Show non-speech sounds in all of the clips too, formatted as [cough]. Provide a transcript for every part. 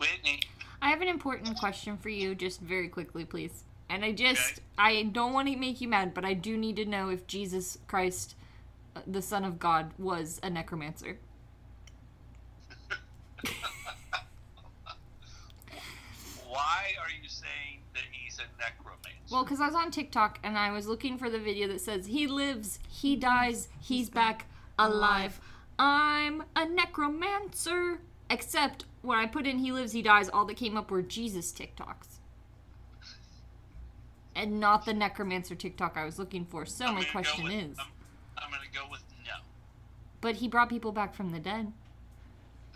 Whitney, I have an important question for you, just very quickly, please. And I just, Okay. I don't want to make you mad, but I do need to know if Jesus Christ, uh, the Son of God, was a necromancer. [laughs] why are you saying that he's a necromancer? Well, because I was on TikTok and I was looking for the video that says, He lives, he dies, he's back alive. I'm a necromancer. Except when I put in He lives, he dies, all that came up were Jesus TikToks. And not the necromancer TikTok I was looking for. So I'm my gonna question with- is, I'm, I'm to go with no. but he brought people back from the dead.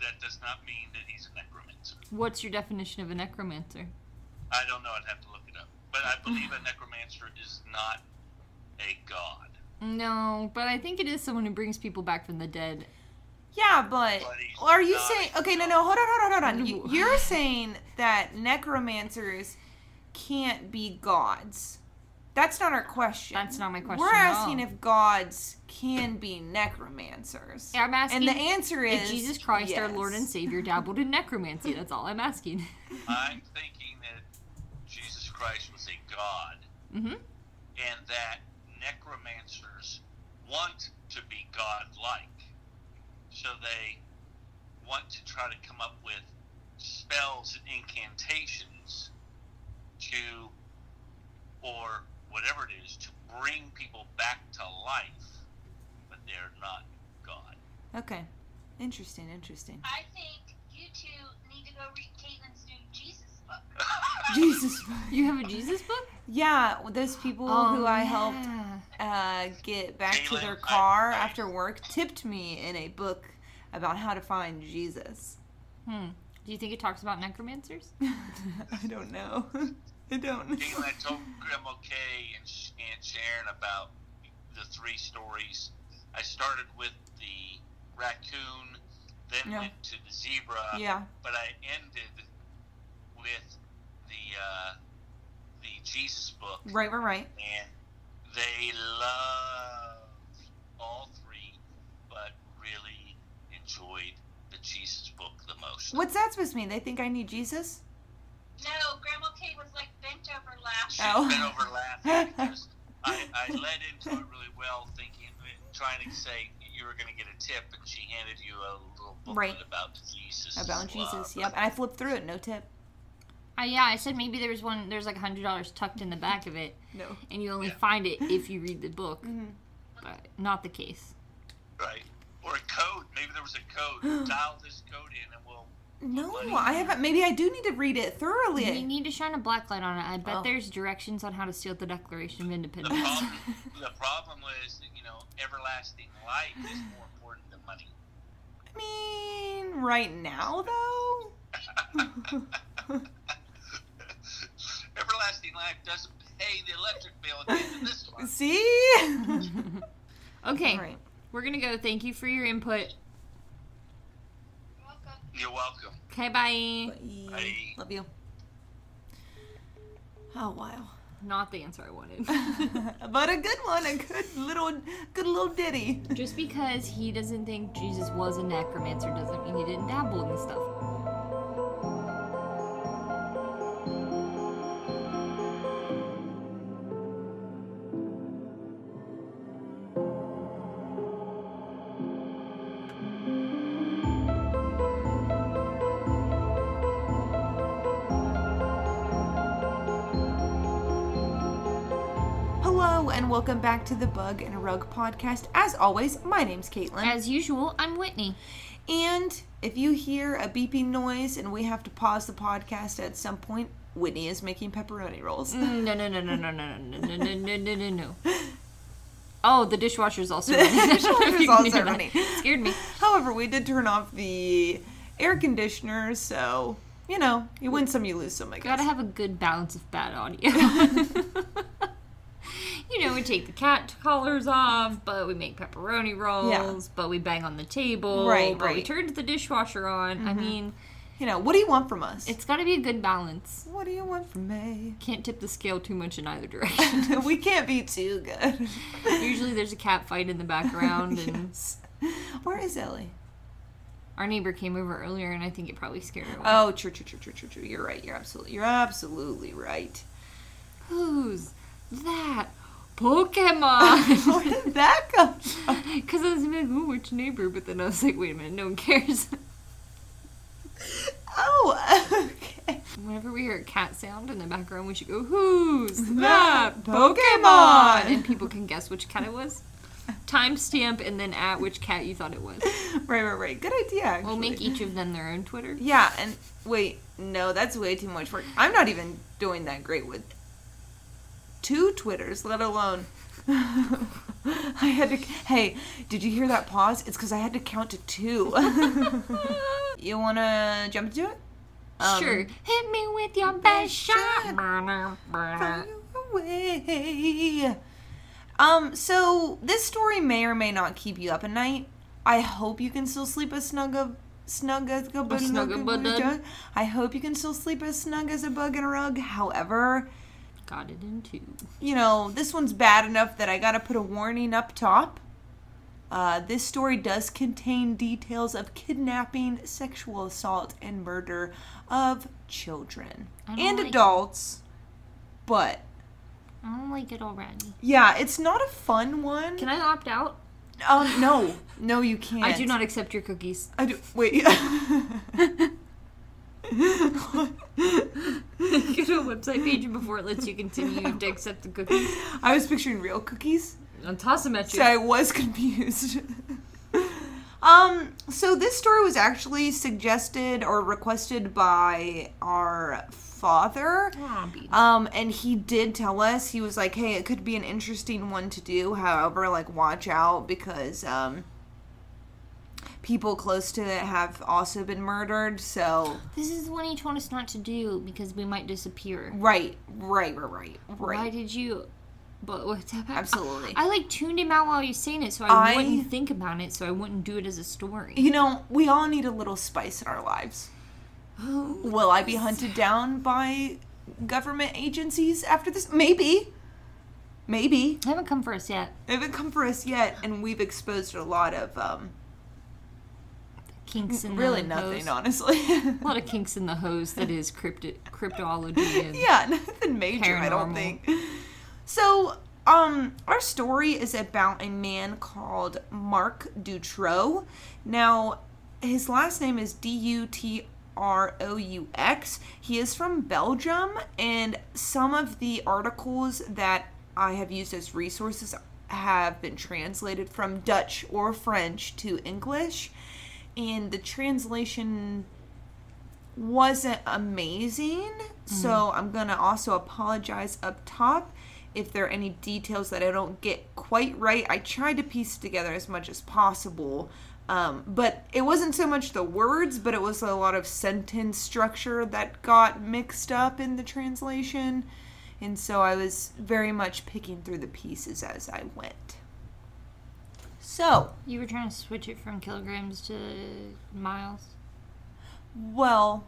That does not mean that he's a necromancer. What's your definition of a necromancer? I don't know. I'd have to look it up. But I believe a necromancer is not a god. No, but I think it is someone who brings people back from the dead. Yeah, but But are you saying? Okay, no, god. no, hold on, hold on, hold on. You, [laughs] you're saying that necromancers can't be gods. That's not our question. That's not my question We're asking if gods can be necromancers. I'm asking and the answer is if Jesus Christ, our. Lord and Savior, dabbled in necromancy. That's all I'm asking. [laughs] I'm thinking that Jesus Christ was a god hmm and that necromancers want to be godlike. So they want to try to come up with spells and incantations to, or whatever it is, to bring people back to life, but they're not God. Okay, interesting, interesting. I think you two need to go read Caitlin's new Jesus book. [laughs] Jesus. book. You have a Jesus book? Yeah, those people who I helped uh, get back to Caitlin, their I- car I- after work tipped me in a book about how to find Jesus. Hmm. Do you think it talks about necromancers? [laughs] I don't know. [laughs] I don't know. Caitlin, I told Grandma Kay and, Sh- and Sharon about the three stories. I started with the raccoon, then Yeah. went to the zebra, Yeah. but I ended with the uh, the Jesus book, Right, right, right. and they loved all three, but really enjoyed the Jesus book the most. What's that supposed to mean? They think I need Jesus? No, Grandma Kate was like bent over laughing. She's Oh. been over laughing because I, I led into it really well, thinking, trying to say you were going to get a tip, and she handed you a little booklet Right. about Jesus. About as well. Jesus. Yep. And I flipped through it. No tip. Uh, yeah, I said maybe there was one. There's like a hundred dollars tucked in the back of it, No. and you only Yeah. find it if you read the book. Mhm. But not the case. Right. Or a code. Maybe there was a code. [gasps] Dial this code in, and we'll. No, I haven't. Maybe I do need to read it thoroughly. You need to shine a black light on it. I bet Oh. there's directions on how to steal the Declaration of The Independence. problem, [laughs] the problem was that you know everlasting life is more important than money. I mean, right now though. [laughs] everlasting life doesn't pay the electric bill at the end of this month. See. [laughs] okay, All right. we're gonna go. Thank you for your input. Welcome. You're welcome. Okay, bye. Bye. Love you. Oh wow. Not the answer I wanted. [laughs] [laughs] but a good one, a good little, good little ditty. Just because he doesn't think Jesus was a necromancer doesn't mean he didn't dabble in the stuff. Welcome back to the Bug in a Rug podcast. As always, my name's Caitlin. As usual, I'm Whitney. and if you hear a beeping noise and we have to pause the podcast at some point, Whitney is making pepperoni rolls. Mm, No, no, no, no, no, no, no, no, no, no, no, no, no. Oh, the dishwasher's also running. dishwasher's also running. Scared me. However, we did turn off the air conditioner, so you know, you win some, you lose some. I guess. Gotta have a good balance of bad audio. We take the cat collars off, but we make pepperoni rolls, but we bang on the table, Right, but we right. turned the dishwasher on. I mm-hmm. mean, You know, what do you want from us? it's gotta be a good balance. what do you want from me? Can't tip the scale too much in either [laughs] direction. [laughs] we can't be too good. Usually there's a cat fight in the background, [laughs] and Yes. Where is Ellie? Our neighbor came over earlier, and I think it probably scared her. away. Oh, true, true, true, true, true, true. You're right. You're absolutely, you're absolutely right. Who's that Pokemon? [laughs] Where did that come from? [laughs] Because I was like, oh, which neighbor? But then I was like, wait a minute, no one cares. [laughs] Oh, okay. Whenever we hear a cat sound in the background, we should go, who's That that Pokemon?" Pokemon? And people can guess which cat it was. Timestamp and then at which cat you thought it was. Right, right, right. Good idea. Actually. We'll make each of them their own Twitter. Yeah, and wait, no, that's way too much work. I'm not even doing that great with two Twitters, let alone. [laughs] I had to. Hey, did you hear that pause? It's because I had to count to two. [laughs] you want to jump into it? Um, sure. Hit me with your best shot. Far away. Um, so this story may or may not keep you up at night. I hope you can still sleep as snug a snug as a bug. snug a bud. I hope you can still sleep as snug as a bug in a rug. However, Got it in two. you know, this one's bad enough that I gotta put a warning up top. Uh, this story does contain details of kidnapping, sexual assault, and murder of children and like it. adults. But I don't like it already. yeah, it's not a fun one. Can I opt out? Oh no, no, you can't. I do not accept your cookies. I do. Wait. [laughs] [laughs] [laughs] Go to a website page before it lets you continue to accept the cookies. I was picturing real cookies. I'll toss them at you. So I was [laughs] confused. um, so this story was actually suggested or requested by our father. Beans. Um, and he did tell us he was like, "Hey, it could be an interesting one to do. However, like watch out because um people close to it have also been murdered. So, This is the one he told us not to do because we might disappear. right, right, right, right, Why did you? But what's happening? Absolutely. I, like tuned him out while was saying it, so I, I- wouldn't think about it, so I wouldn't do it as a story. You know, we all need a little spice in our lives. Will I be hunted down by government agencies after this? Maybe. Maybe. They haven't come for us yet. They haven't come for us yet, and we've exposed a lot of um Kinks in really the nothing, hose. honestly. A lot of [laughs] kinks in the hose that is crypti- cryptology and [laughs] yeah, nothing major, I don't think. So, um, our story is about a man called Marc Dutroux. Now, his last name is D U T R O U X. He is from Belgium, and some of the articles that I have used as resources have been translated from Dutch or French to English, and the translation wasn't amazing. So I'm going to also apologize up top if there are any details that I don't get quite right. I tried to piece it together as much as possible. Um, but it wasn't so much the words, but it was a lot of sentence structure that got mixed up in the translation. And so I was very much picking through the pieces as I went. So, You were trying to switch it from kilograms to miles. well,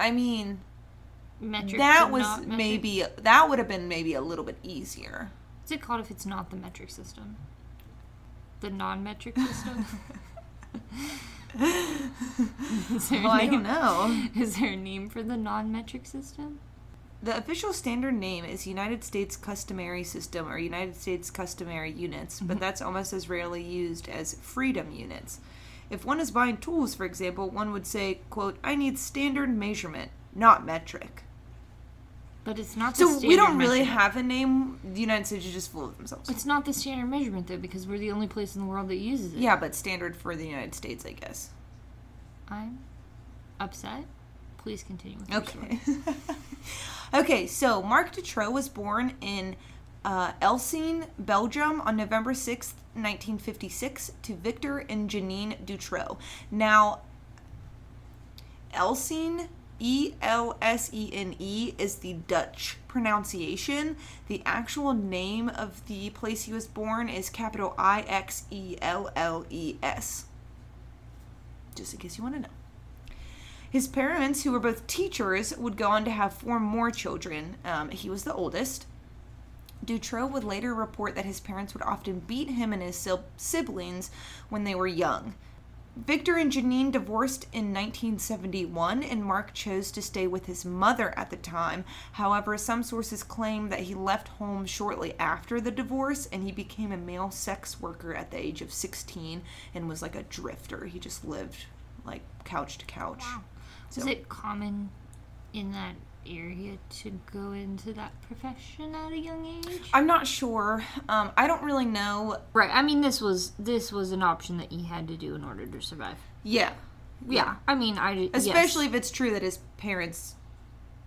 I mean, Metric. that was maybe that would have been maybe a little bit easier. What's it called if it's not the metric system? The non-metric system. [laughs] [laughs] is there a Well, I don't know. Is there a name for the non-metric system? The official standard name is United States Customary System or United States Customary Units, but mm-hmm. that's almost as rarely used as Freedom Units. If one is buying tools, for example, one would say, quote, I need standard measurement, not metric. But it's not. The So we don't really measurement. have a name. The United States is just full of themselves. It's not the standard measurement though, because we're the only place in the world that uses it. Yeah, but standard for the United States, I guess. I'm upset. Please continue with. Okay. [laughs] okay, so Marc Dutroux was born in uh, Elsene, Belgium on November 6th, 1956, to Victor and Janine Dutroux. Now, Elsene, E L S E N E, is the Dutch pronunciation. The actual name of the place he was born is capital I X E L L E S. Just in case you want to know. His parents, who were both teachers, would go on to have four more children. Um, he was the oldest. Dutroux would later report that his parents would often beat him and his siblings when they were young. Victor and Janine divorced in 1971, and Marc chose to stay with his mother at the time. However, some sources claim that he left home shortly after the divorce and he became a male sex worker at the age of 16 and was like a drifter. He just lived like couch to couch. Was it common in that area to go into that profession at a young age? I'm not sure. Um, I don't really know. Right. I mean, this was this was an option that he had to do in order to survive. Yeah. Yeah. I mean, I yes. Especially if it's true that his parents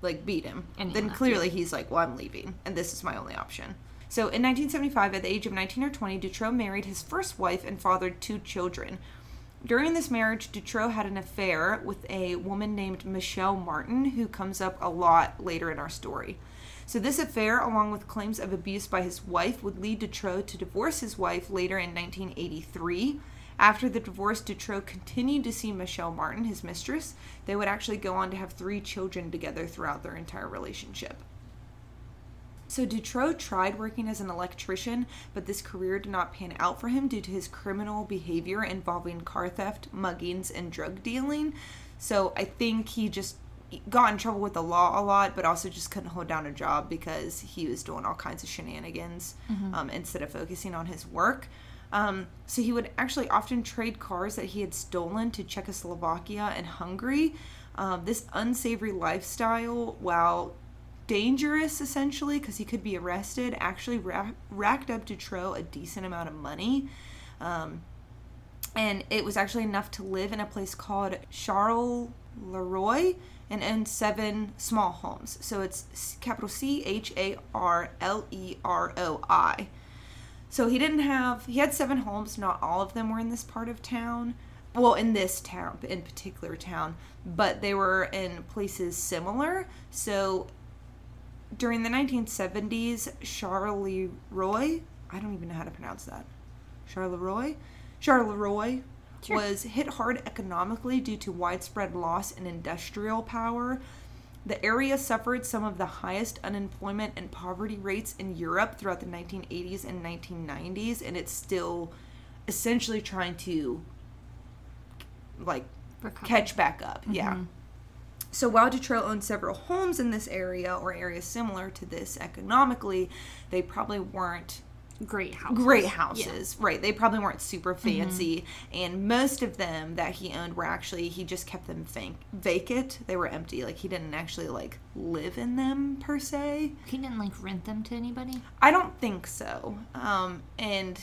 like beat him. And then clearly he's like, well, I'm leaving, and this is my only option. So in 1975, at the age of 19 or 20, Dutroux married his first wife and fathered two children. During this marriage, Dutroux had an affair with a woman named Michelle Martin, who comes up a lot later in our story. So, this affair, along with claims of abuse by his wife, would lead Dutroux to divorce his wife later in 1983. After the divorce, Dutroux continued to see Michelle Martin, his mistress. They would actually go on to have three children together throughout their entire relationship. So Dutroux tried working as an electrician, but this career did not pan out for him due to his criminal behavior involving car theft, muggings, and drug dealing. So I think he just got in trouble with the law a lot, but also just couldn't hold down a job because he was doing all kinds of shenanigans um, instead of focusing on his work. Um, so he would actually often trade cars that he had stolen to Czechoslovakia and Hungary. Um, this unsavory lifestyle, while dangerous essentially because he could be arrested, actually ra- racked up Dutroux a decent amount of money. Um, and it was actually enough to live in a place called Charles Leroy and own seven small homes. So it's capital C H A R L E R O I. So he didn't have, he had seven homes. Not all of them were in this part of town. Well, in this town, in particular town, but they were in places similar. So during the 1970s, Charleroi, I don't even know how to pronounce that. Charleroi? Charleroi Sure. was hit hard economically due to widespread loss in industrial power. The area suffered some of the highest unemployment and poverty rates in Europe throughout the 1980s and 1990s, and it's still essentially trying to like Recover. catch back up. Yeah. Mm-hmm. So while Detroit owned several homes in this area or areas similar to this economically, they probably weren't Great house. great houses. Right. They probably weren't super fancy. And most of them that he owned were actually, he just kept them vac- vacant. They were empty. Like he didn't actually like live in them per se. He didn't like rent them to anybody. I don't think so. Um, and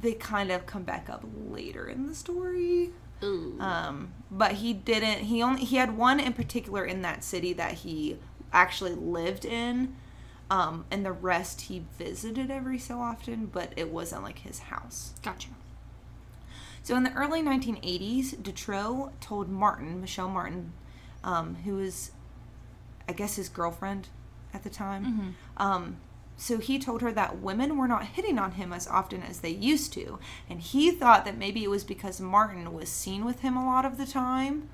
they kind of come back up later in the story. Ooh. Um, but he didn't. He only he had one in particular in that city that he actually lived in, um, and the rest he visited every so often. But it wasn't like his house. gotcha. So in the early 1980s, Dutroux told Martin, Michelle Martin, um, who was, I guess, his girlfriend at the time. Um, so he told her that women were not hitting on him as often as they used to, and he thought that maybe it was because Martin was seen with him a lot of the time.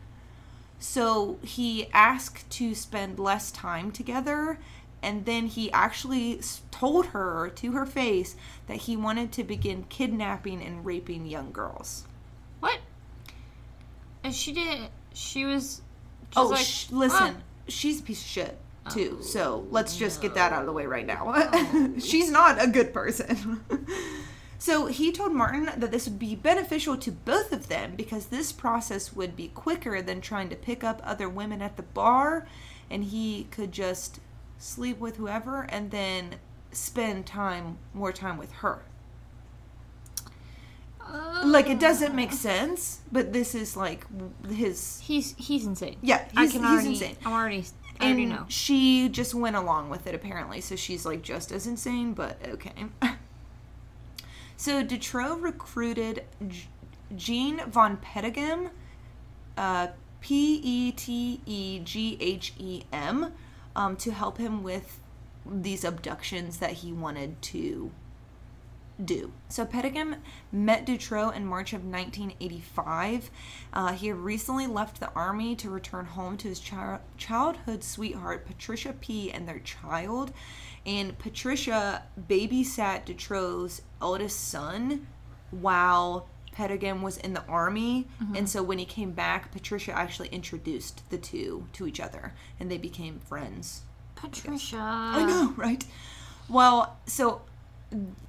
So he asked to spend less time together, and then he actually told her to her face that he wanted to begin kidnapping and raping young girls. What? And she didn't. She was. Just oh, like, sh- listen, she's a piece of shit too. so let's just get that out of the way right now. [laughs] she's not a good person. [laughs] so he told Martin that this would be beneficial to both of them because this process would be quicker than trying to pick up other women at the bar, and he could just sleep with whoever and then spend time more time with her. Like it doesn't make oh. sense, but this is like his He's he's insane. yeah, I he's, can he's already. insane. I'm already. I already And know. she just went along with it apparently, so she's like just as insane, but okay. [laughs] so Dutroux recruited Jean von Peteghem, uh, P E T E G H E M, um, to help him with these abductions that he wanted to do. So Peteghem met Dutroux in March of 1985. Uh, he had recently left the army to return home to his chi- childhood sweetheart, Patricia P., and their child. And Patricia babysat Dutroux's eldest son while Peteghem was in the army. And so when he came back, Patricia actually introduced the two to each other and they became friends. Patricia. I know, right? Well, so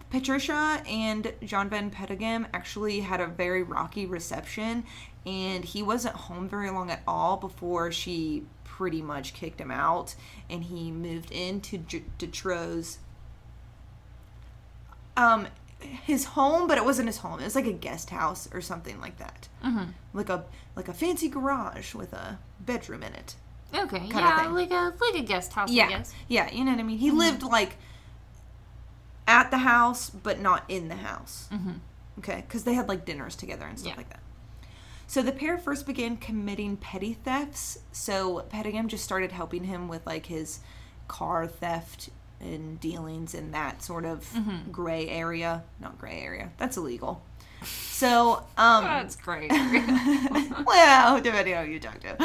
Patricia and John Van Peteghem actually had a very rocky reception, and he wasn't home very long at all before she pretty much kicked him out, and he moved into J- Detroit's um his home, but it wasn't his home. It was like a guest house or something like that, mm-hmm. like a like a fancy garage with a bedroom in it. Okay, yeah, like a like a guest house, I Yeah, guess. yeah, you know what I mean. He lived like at the house, but not in the house. Mm-hmm. Okay, because they had like dinners together and stuff Yeah. like that. So the pair first began committing petty thefts. So Pettingham just started helping him with like his car theft and dealings in that sort of Mm-hmm. gray area. Not gray area. That's illegal. So um That's great. [laughs] well, depending on who you talk to.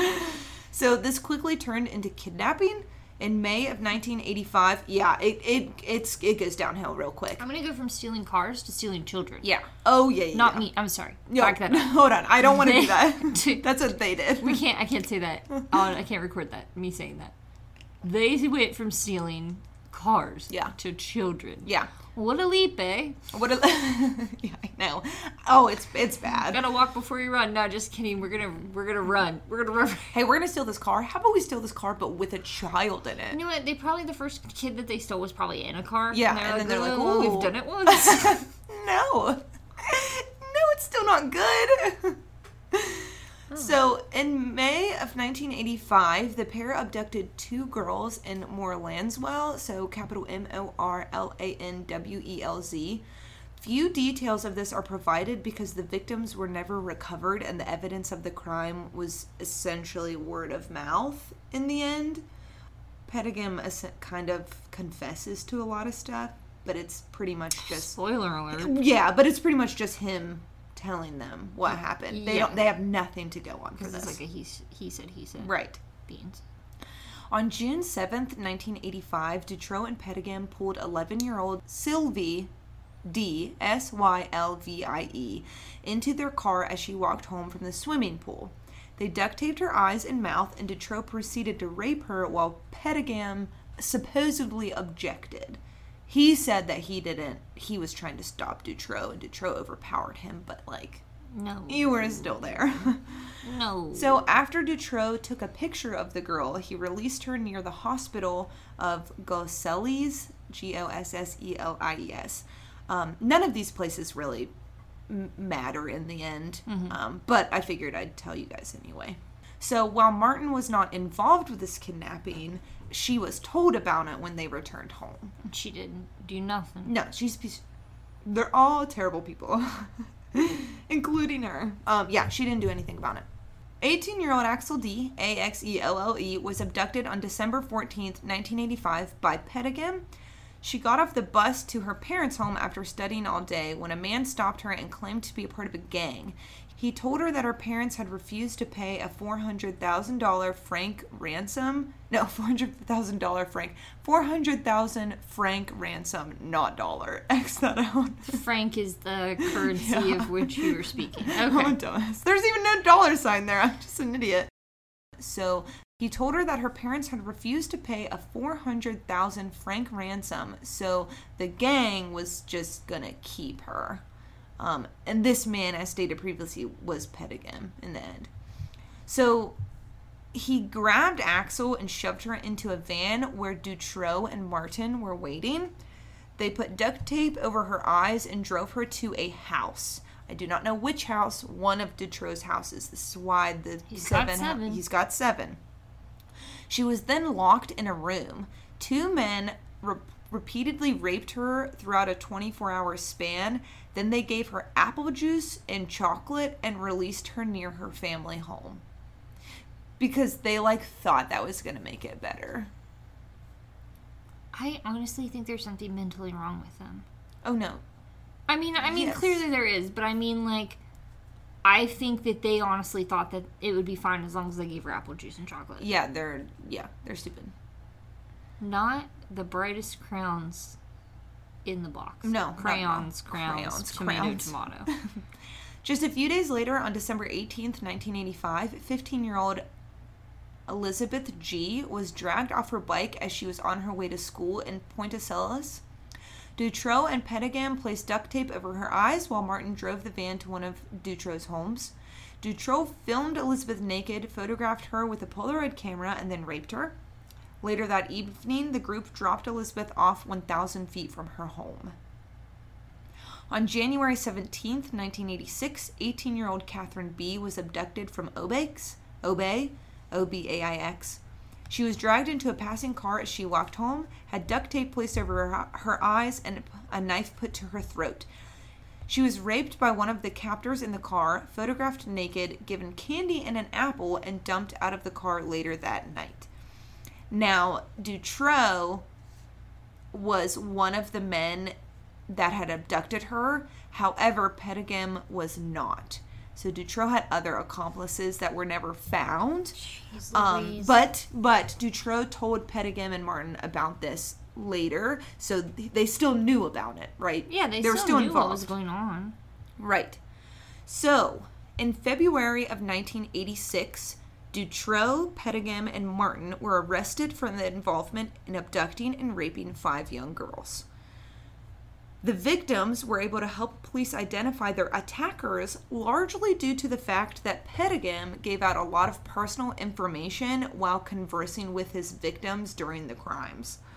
So this quickly turned into kidnapping. In May of 1985, yeah, it, it it's it goes downhill real quick. I'm gonna go from stealing cars to stealing children. Yeah. Oh yeah. yeah Not yeah. me. I'm sorry. No, Back that [laughs] up. hold on. I don't want to do that. [laughs] That's what they did. We can't. I can't say that. Oh, I can't record that. Me saying that. They went from stealing cars Yeah. to children. Yeah. What a leap, eh? What? A, [laughs] yeah, I know. Oh, it's it's bad. Gotta walk before you run. No, just kidding. We're gonna we're gonna run. We're gonna run. [laughs] Hey, we're gonna steal this car. How about we steal this car, but with a child in it? You know what? They probably the first kid that they stole was probably in a car. Yeah, and then they're like, "Oh, we've done it [laughs] once. no. No, it's still not good. Oh. So, in May of 1985, the pair abducted two girls in Morlanswell, so capital M O R L A N W E L Z. Few details of this are provided because the victims were never recovered and the evidence of the crime was essentially word of mouth in the end. Peteghem kind of confesses to a lot of stuff, but it's pretty much just Spoiler alert. yeah, but it's pretty much just him telling them what happened. They Yeah. don't. They have nothing to go on for this. it's like a he, he said, he said. right. Beans. On June seventh, nineteen eighty-five, Dutroux and Peteghem pulled eleven-year-old Sylvie D S Y L V I E into their car as she walked home from the swimming pool. They duct taped her eyes and mouth, and Dutroux proceeded to rape her while Peteghem supposedly objected. He said that he didn't. He was trying to stop Dutroux, and Dutroux overpowered him. But like, No. you were still there. [laughs] No. So after Dutroux took a picture of the girl, he released her near the hospital of Gosselies, G O S S E L I E S. Um, none of these places really m- matter in the end, um, but I figured I'd tell you guys anyway. So while Martin was not involved with this kidnapping, she was told about it when they returned home. she didn't do nothing. No, she's they're all terrible people, [laughs] including her. Um, yeah, she didn't do anything about it. 18 year old Axelle D, A X E L L E, was abducted on December 14th, 1985, by Peteghem. She got off the bus to her parents' home after studying all day when a man stopped her and claimed to be a part of a gang. He told her that her parents had refused to pay a $400,000 franc ransom. No, $400,000 franc. 400,000 franc ransom, not dollar. [laughs] X that out. Frank is the [laughs] currency Yeah. of which you were speaking. I'm [laughs] a oh, Okay. dumbass. There's even no dollar sign there. I'm just an idiot. So he told her that her parents had refused to pay a 400,000 franc ransom, so the gang was just gonna keep her. Um, and this man, as stated previously, was Peteghem in the end. So he grabbed Axelle and shoved her into a van where Dutroux and Martin were waiting. They put duct tape over her eyes and drove her to a house. I do not know which house. One of Dutroux's houses. This is why the He's got seven. seven. He's got seven. She was then locked in a room. Two men re- repeatedly raped her throughout a 24 hour span. Then they gave her apple juice and chocolate and released her near her family home. Because they like thought that was going to make it better. I honestly think there's something mentally wrong with them. Oh no. I mean, I mean, Yes. clearly there is, but I mean, like, I think that they honestly thought that it would be fine as long as they gave her apple juice and chocolate. Yeah, they're yeah, they're stupid. Not the brightest crowns in the box. No, at crayons, Crayons, tomato, crayons. tomato. [laughs] Just a few days later, on December 18th, 1985, 15 year old Elizabeth G was dragged off her bike as she was on her way to school in Pointasellas. Dutroux and Peteghem placed duct tape over her eyes while Martin drove the van to one of Dutroux's homes. Dutroux filmed Elizabeth naked, photographed her with a Polaroid camera, and then raped her. Later that evening, the group dropped Elizabeth off 1,000 feet from her home. On January 17, 1986, 18 year old Catherine B. was abducted from Obex, Obey, O B A I X. She was dragged into a passing car as she walked home, had duct tape placed over her, her eyes, and a knife put to her throat. She was raped by one of the captors in the car, photographed naked, given candy and an apple, and dumped out of the car later that night. Now, Dutroux was one of the men that had abducted her. However, Peteghem was not. So Dutroux had other accomplices that were never found. Jeez Um, but but Dutroux told Peteghem and Martin about this later, so they still knew about it, right? yeah, they, were still, knew what was going on. Right. So, in February of 1986, Dutroux, Peteghem, and Martin were arrested for their involvement in abducting and raping five young girls. The victims were able to help police identify their attackers largely due to the fact that Peteghem gave out a lot of personal information while conversing with his victims during the crimes. [laughs]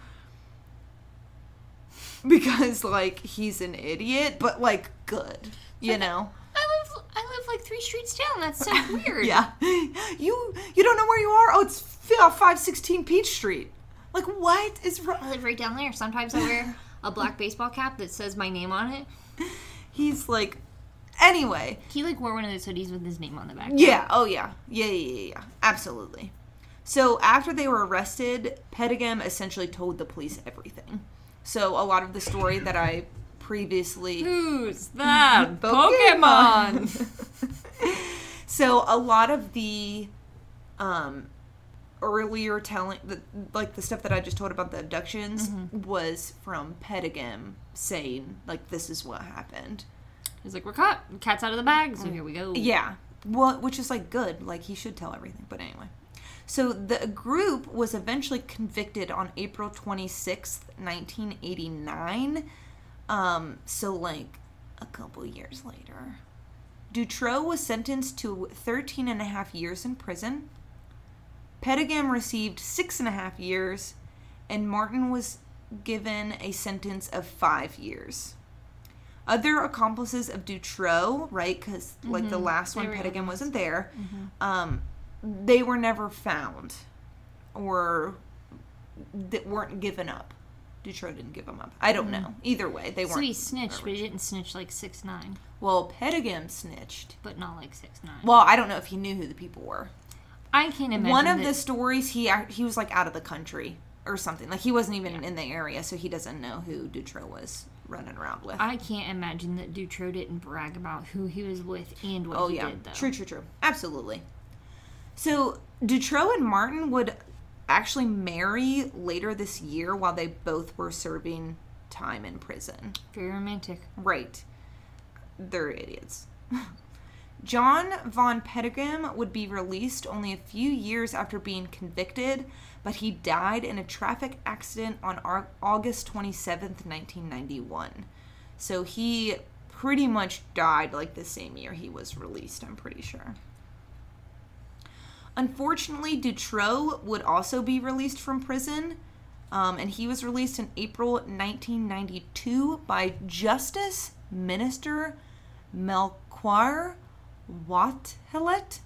Because, like, he's an idiot, but, like, good. You know? I live, like three streets down. That's so [laughs] weird. Yeah. You you don't know where you are? Oh, it's uh, five sixteen Peach Street. Like what is wrong? I live right down there. Sometimes I wear a black baseball cap that says my name on it. He's like. Anyway, He like wore one of those hoodies with his name on the back. yeah. Oh yeah. Yeah yeah yeah yeah. Absolutely. So after they were arrested, Peteghem essentially told the police everything. So a lot of the story that I previously Who's that [laughs] Pokemon. Pokemon? [laughs] so a lot of the um earlier telling the, like the stuff that I just told about the abductions was from Peteghem saying like this is what happened. He's like, we're caught. Cat's out of the bag, so here we go. Yeah. Well, which is like good. Like he should tell everything. But anyway. So the group was eventually convicted on April 26th, 1989. Um so like a couple years later. Dutroux was sentenced to 13 and a half years in prison. Peteghem received six and a half years, and Martin was given a sentence of five years. Other accomplices of Dutroux, right? Because like the last one, enemies. wasn't there. Um, they were never found, or that weren't given up. Dutroux didn't give them up. I don't mm. know. Either way, they So weren't. he snitched, but he didn't snitch like six nine, well, Peteghem snitched. but not like six nine. Well, I don't know if he knew who the people were. I can't imagine. One of that- the stories, he he was like out of the country or something. Like he wasn't even in the area, so he doesn't know who Dutroux was running around with. I can't imagine that Dutroux didn't brag about who he was with and what oh he yeah, did though. true, true, true, absolutely. So Dutroux and Martin would actually marry later this year while they both were serving time in prison. Very romantic. Right. They're idiots. [laughs] John von Peteghem would be released only a few years after being convicted, but he died in a traffic accident on August 27th, 1991. So he pretty much died like the same year he was released, I'm pretty sure. Unfortunately, Dutroux would also be released from prison, um, and he was released in April 1992 by Justice Minister Melchior Wathelet,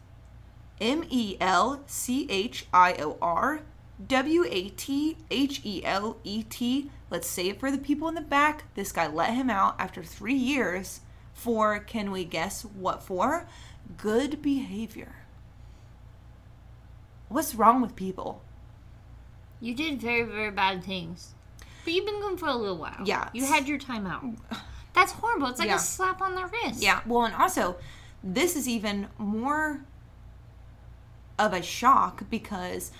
M E L C H I O R W A T H E L E T. Let's say it for the people in the back. This guy let him out after three years for, can we guess what for? Good behavior. What's wrong with people? You did very, very bad things. But you've been going for a little while. Yeah. You had your time out. That's [sighs] That's horrible. It's like Yeah. a slap on the wrist. Yeah, well, and also, this is even more of a shock because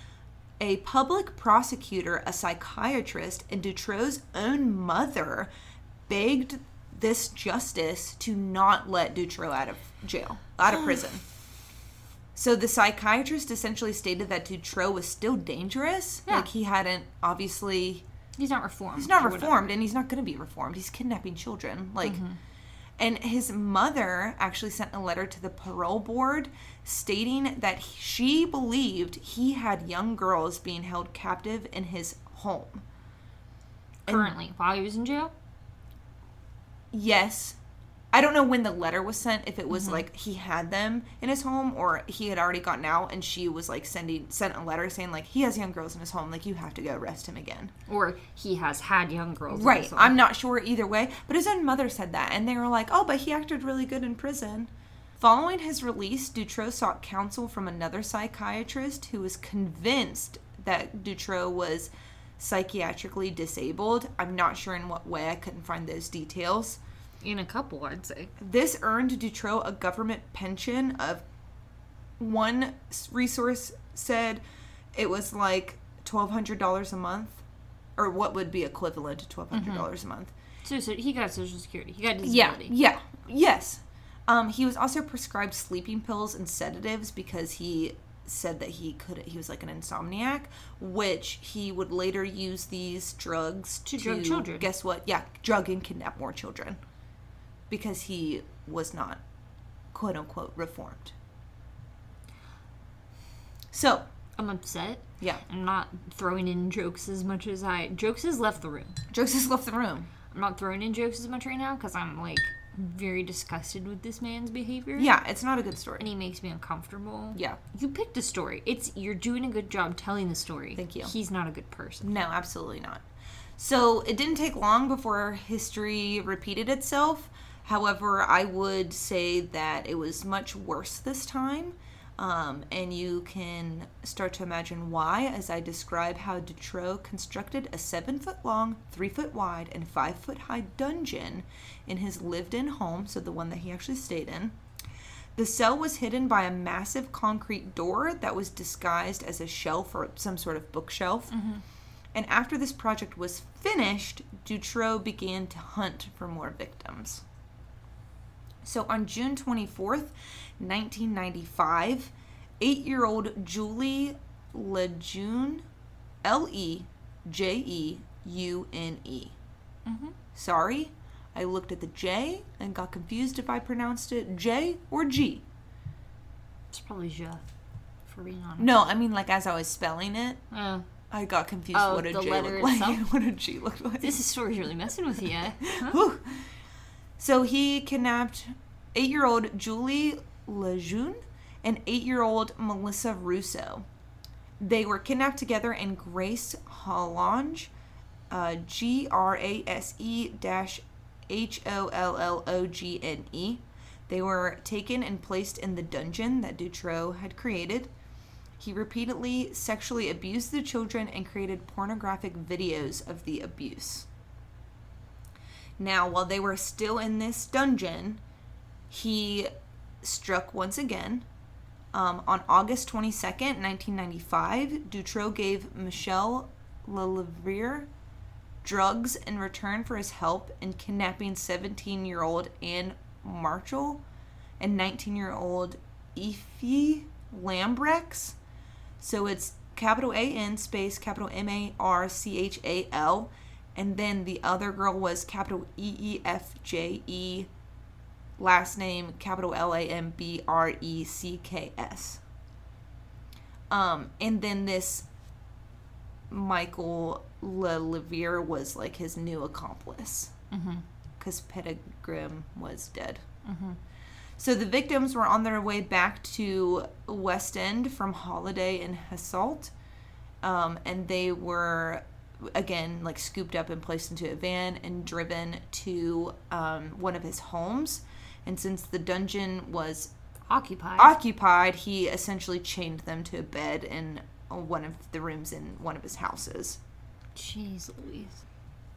a public prosecutor, a psychiatrist, and Dutroux's own mother begged this justice to not let Dutroux out of jail, out of oh, prison. So the psychiatrist essentially stated that Dutroux was still dangerous. Yeah. Like he hadn't obviously He's not reformed. He's not reformed, and he's not going to be reformed. He's kidnapping children. Like, Mm-hmm. and his mother actually sent a letter to the parole board stating that he- she believed he had young girls being held captive in his home. And- Currently, while he was in jail. Yes. I don't know when the letter was sent, if it was Mm-hmm. like he had them in his home or he had already gotten out and she was like sending sent a letter saying like he has young girls in his home, like you have to go arrest him again. Or he has had young girls. Right. I'm not sure either way, but his own mother said that, and they were like, "Oh, but he acted really good in prison." Following his release, Dutroux sought counsel from another psychiatrist who was convinced that Dutroux was psychiatrically disabled. I'm not sure in what way. I couldn't find those details. In a couple, I'd say. This earned Dutro a government pension of one resource said it was like $1200 a month or what would be equivalent to $1200 a month. So, so he got Social Security. He got disability. yeah, yeah. yes. Um, he was also prescribed sleeping pills and sedatives because he said that he could. He was like an insomniac, which he would later use these drugs to, drug children. Guess what? Yeah, drug and kidnap more children because he was not quote unquote reformed. So I'm upset. yeah, I'm not throwing in jokes as much as I. Jokes has left the room. Jokes has left the room. I'm not throwing in jokes as much right now because I'm like very disgusted with this man's behavior. Yeah, it's not a good story. And he makes me uncomfortable. Yeah, You picked a story. It's you're doing a good job telling the story. Thank you. He's not a good person. No, absolutely not. So it didn't take long before history repeated itself. However, I would say that it was much worse this time. Um, and you can start to imagine why as I describe how Dutroux constructed a seven foot long, three foot wide, and five foot high dungeon in his lived in home, so the one that he actually stayed in. The cell was hidden by a massive concrete door that was disguised as a shelf or some sort of bookshelf. And after this project was finished, Dutroux began to hunt for more victims. So on June 24th, 1995, eight year old Julie Lejeune, L E J E U N E. Sorry, I looked at the J and got confused if I pronounced it J or G. It's probably Ja, for being honest. No, I mean like as I was spelling it, Uh, I got confused Oh, what a the J letter looked [laughs] like itself? and what a G looked like. this story's really messing with you. [laughs] Huh? Whew. So he kidnapped eight year old Julie Lejeune and eight year old Melissa Russo. They were kidnapped together in Grace Hollogne, uh, G R A S E dash H O L L O G N E. They were taken and placed in the dungeon that Dutroux had created. He repeatedly sexually abused the children and created pornographic videos of the abuse. Now, while they were still in this dungeon, he struck once again. Um, on August 22nd, 1995, Dutroux gave Michel Lelièvre drugs in return for his help in kidnapping 17 year old An Marchal and 19 year old Effie Lambrecks. So it's capital A N space capital M A R C H A L. And then the other girl was capital E E F J E, last name capital L A M B R E C K S. Um, and then this Michael Lelièvre was like his new accomplice because Pettigrim was dead. So the victims were on their way back to West End from Holiday in Hasselt, um, and they were again like scooped up and placed into a van and driven to um, one of his homes. And since the dungeon was Occupied. occupied, he essentially chained them to a bed in one of the rooms in one of his houses. Jeez Louise.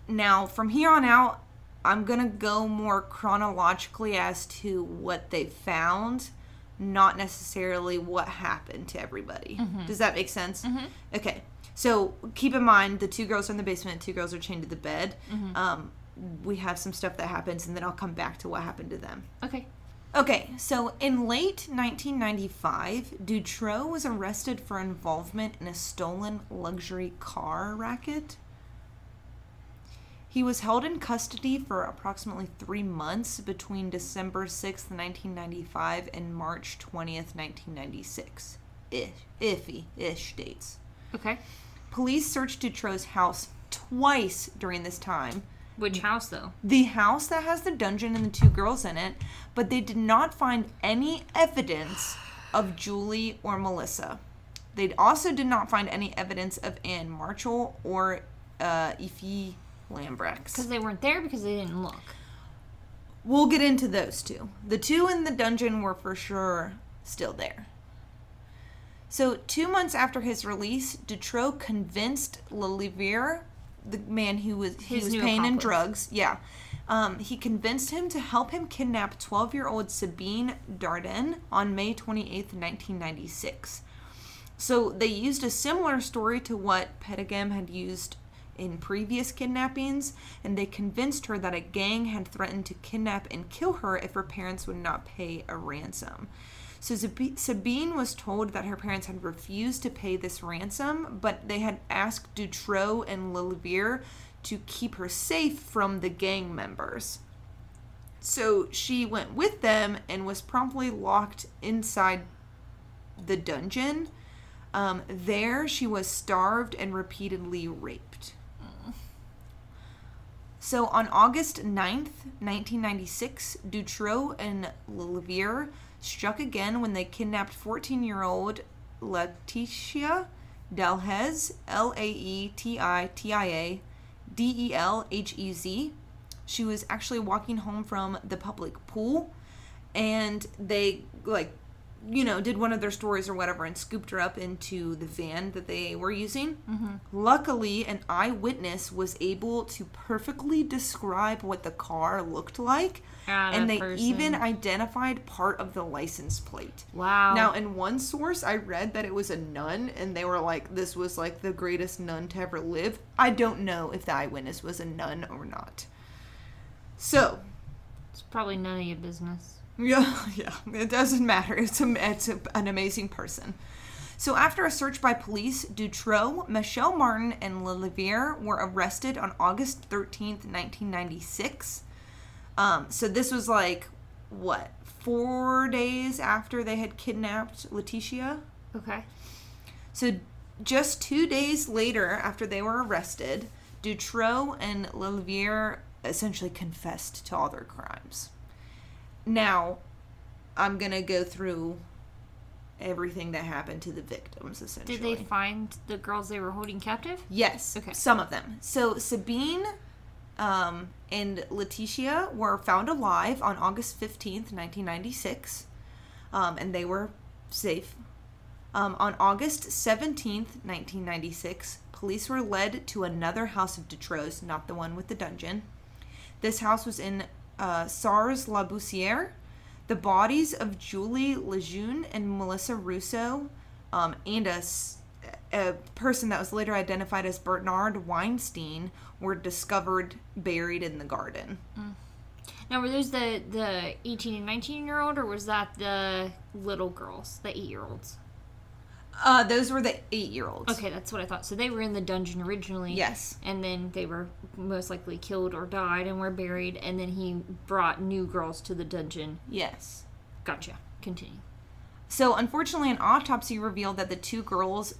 Now, from here on out, I'm gonna go more chronologically as to what they found, not necessarily what happened to everybody. Does that make sense? Okay. So keep in mind the two girls are in the basement, two girls are chained to the bed. Um, we have some stuff that happens, and then I'll come back to what happened to them. Okay. Okay, so in late 1995, Dutroux was arrested for involvement in a stolen luxury car racket. He was held in custody for approximately three months between December 6th, 1995 and March 20th, 1996. Ish, iffy ish dates. Okay. Police searched Dutroux's house twice during this time, Which house though? the house that has the dungeon and the two girls in it, but they did not find any evidence of Julie or Melissa. They also did not find any evidence of An Marchal or uh, Effie Lambrecks. Because they weren't there because they didn't look. We'll get into those two. The two in the dungeon were for sure still there. So, two months after his release, Dutroux convinced Lelièvre, the man who was he His was paying in drugs, yeah, um, he convinced him to help him kidnap 12-year-old Sabine Dardenne on May 28th, 1996. So they used a similar story to what Peteghem had used in previous kidnappings, and they convinced her that a gang had threatened to kidnap and kill her if her parents would not pay a ransom. So Sabine was told that her parents had refused to pay this ransom, but they had asked Dutroux and Lelièvre to keep her safe from the gang members. So she went with them and was promptly locked inside the dungeon. Um, there, she was starved and repeatedly raped. So on August 9th, 1996, Dutroux and Lelièvre struck again when they kidnapped 14 year old Laetitia Delhez, L A E T I T I A D E L H E Z. She was actually walking home from the public pool and they like you know did one of their stories or whatever and scooped her up into the van that they were using. Luckily an eyewitness was able to perfectly describe what the car looked like Ah, and they person. even identified part of the license plate. Wow. now in one source i read that it was a nun and they were like this was like the greatest nun to ever live. I don't know if the eyewitness was a nun or not. So probably none of your business. yeah, [laughs] yeah. It doesn't matter. It's a, it's a, an amazing person. So after a search by police, Dutroux, Michelle Martin, and Lelièvre were arrested on August 13th, 1996. Um, so this was like, what, four days after they had kidnapped Laetitia? Okay. So just two days later, after they were arrested, Dutroux and Lelièvre essentially confessed to all their crimes. Now, I'm gonna go through everything that happened to the victims. Essentially, Did they find the girls they were holding captive? Yes. Okay. Some of them. So Sabine um, and Laetitia were found alive on August 15th, 1996. Um, and they were safe. Um, on August 17th, 1996, police were led to another house of Dutroux's, not the one with the dungeon. This house was in uh, Sars-la-Buissière. The bodies of Julie Lejeune and Melissa Russo, um, and a person that was later identified as Bernard Weinstein, were discovered buried in the garden. Now, were those the the eighteen and nineteen year old, or was that the little girls, the eight year olds? Uh, those were the eight-year-olds. Okay, that's what I thought. So they were in the dungeon originally. Yes. And then they were most likely killed or died and were buried. And then he brought new girls to the dungeon. Yes. Gotcha. Continue. So, unfortunately, an autopsy revealed that the two girls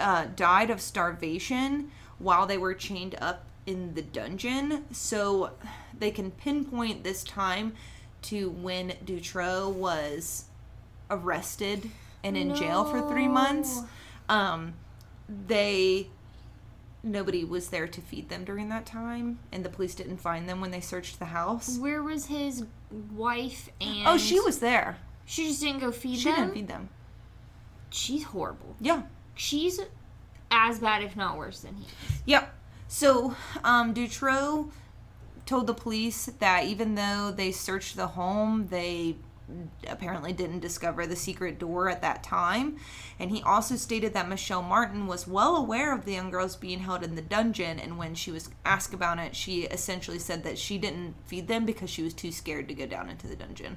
uh, died of starvation while they were chained up in the dungeon. So, they can pinpoint this time to when Dutroux was arrested and in jail for three months. Um, they nobody was there to feed them during that time, and the police didn't find them when they searched the house. Where was his wife and? Oh, she was there. She just didn't go feed She them. She didn't feed them. She's horrible. Yeah. She's as bad, if not worse, than he is. Yep. So, um, Dutroux told the police that even though they searched the home, they apparently didn't discover the secret door at that time. And he also stated that Michelle Martin was well aware of the young girls being held in the dungeon. And when she was asked about it, she essentially said that she didn't feed them because she was too scared to go down into the dungeon.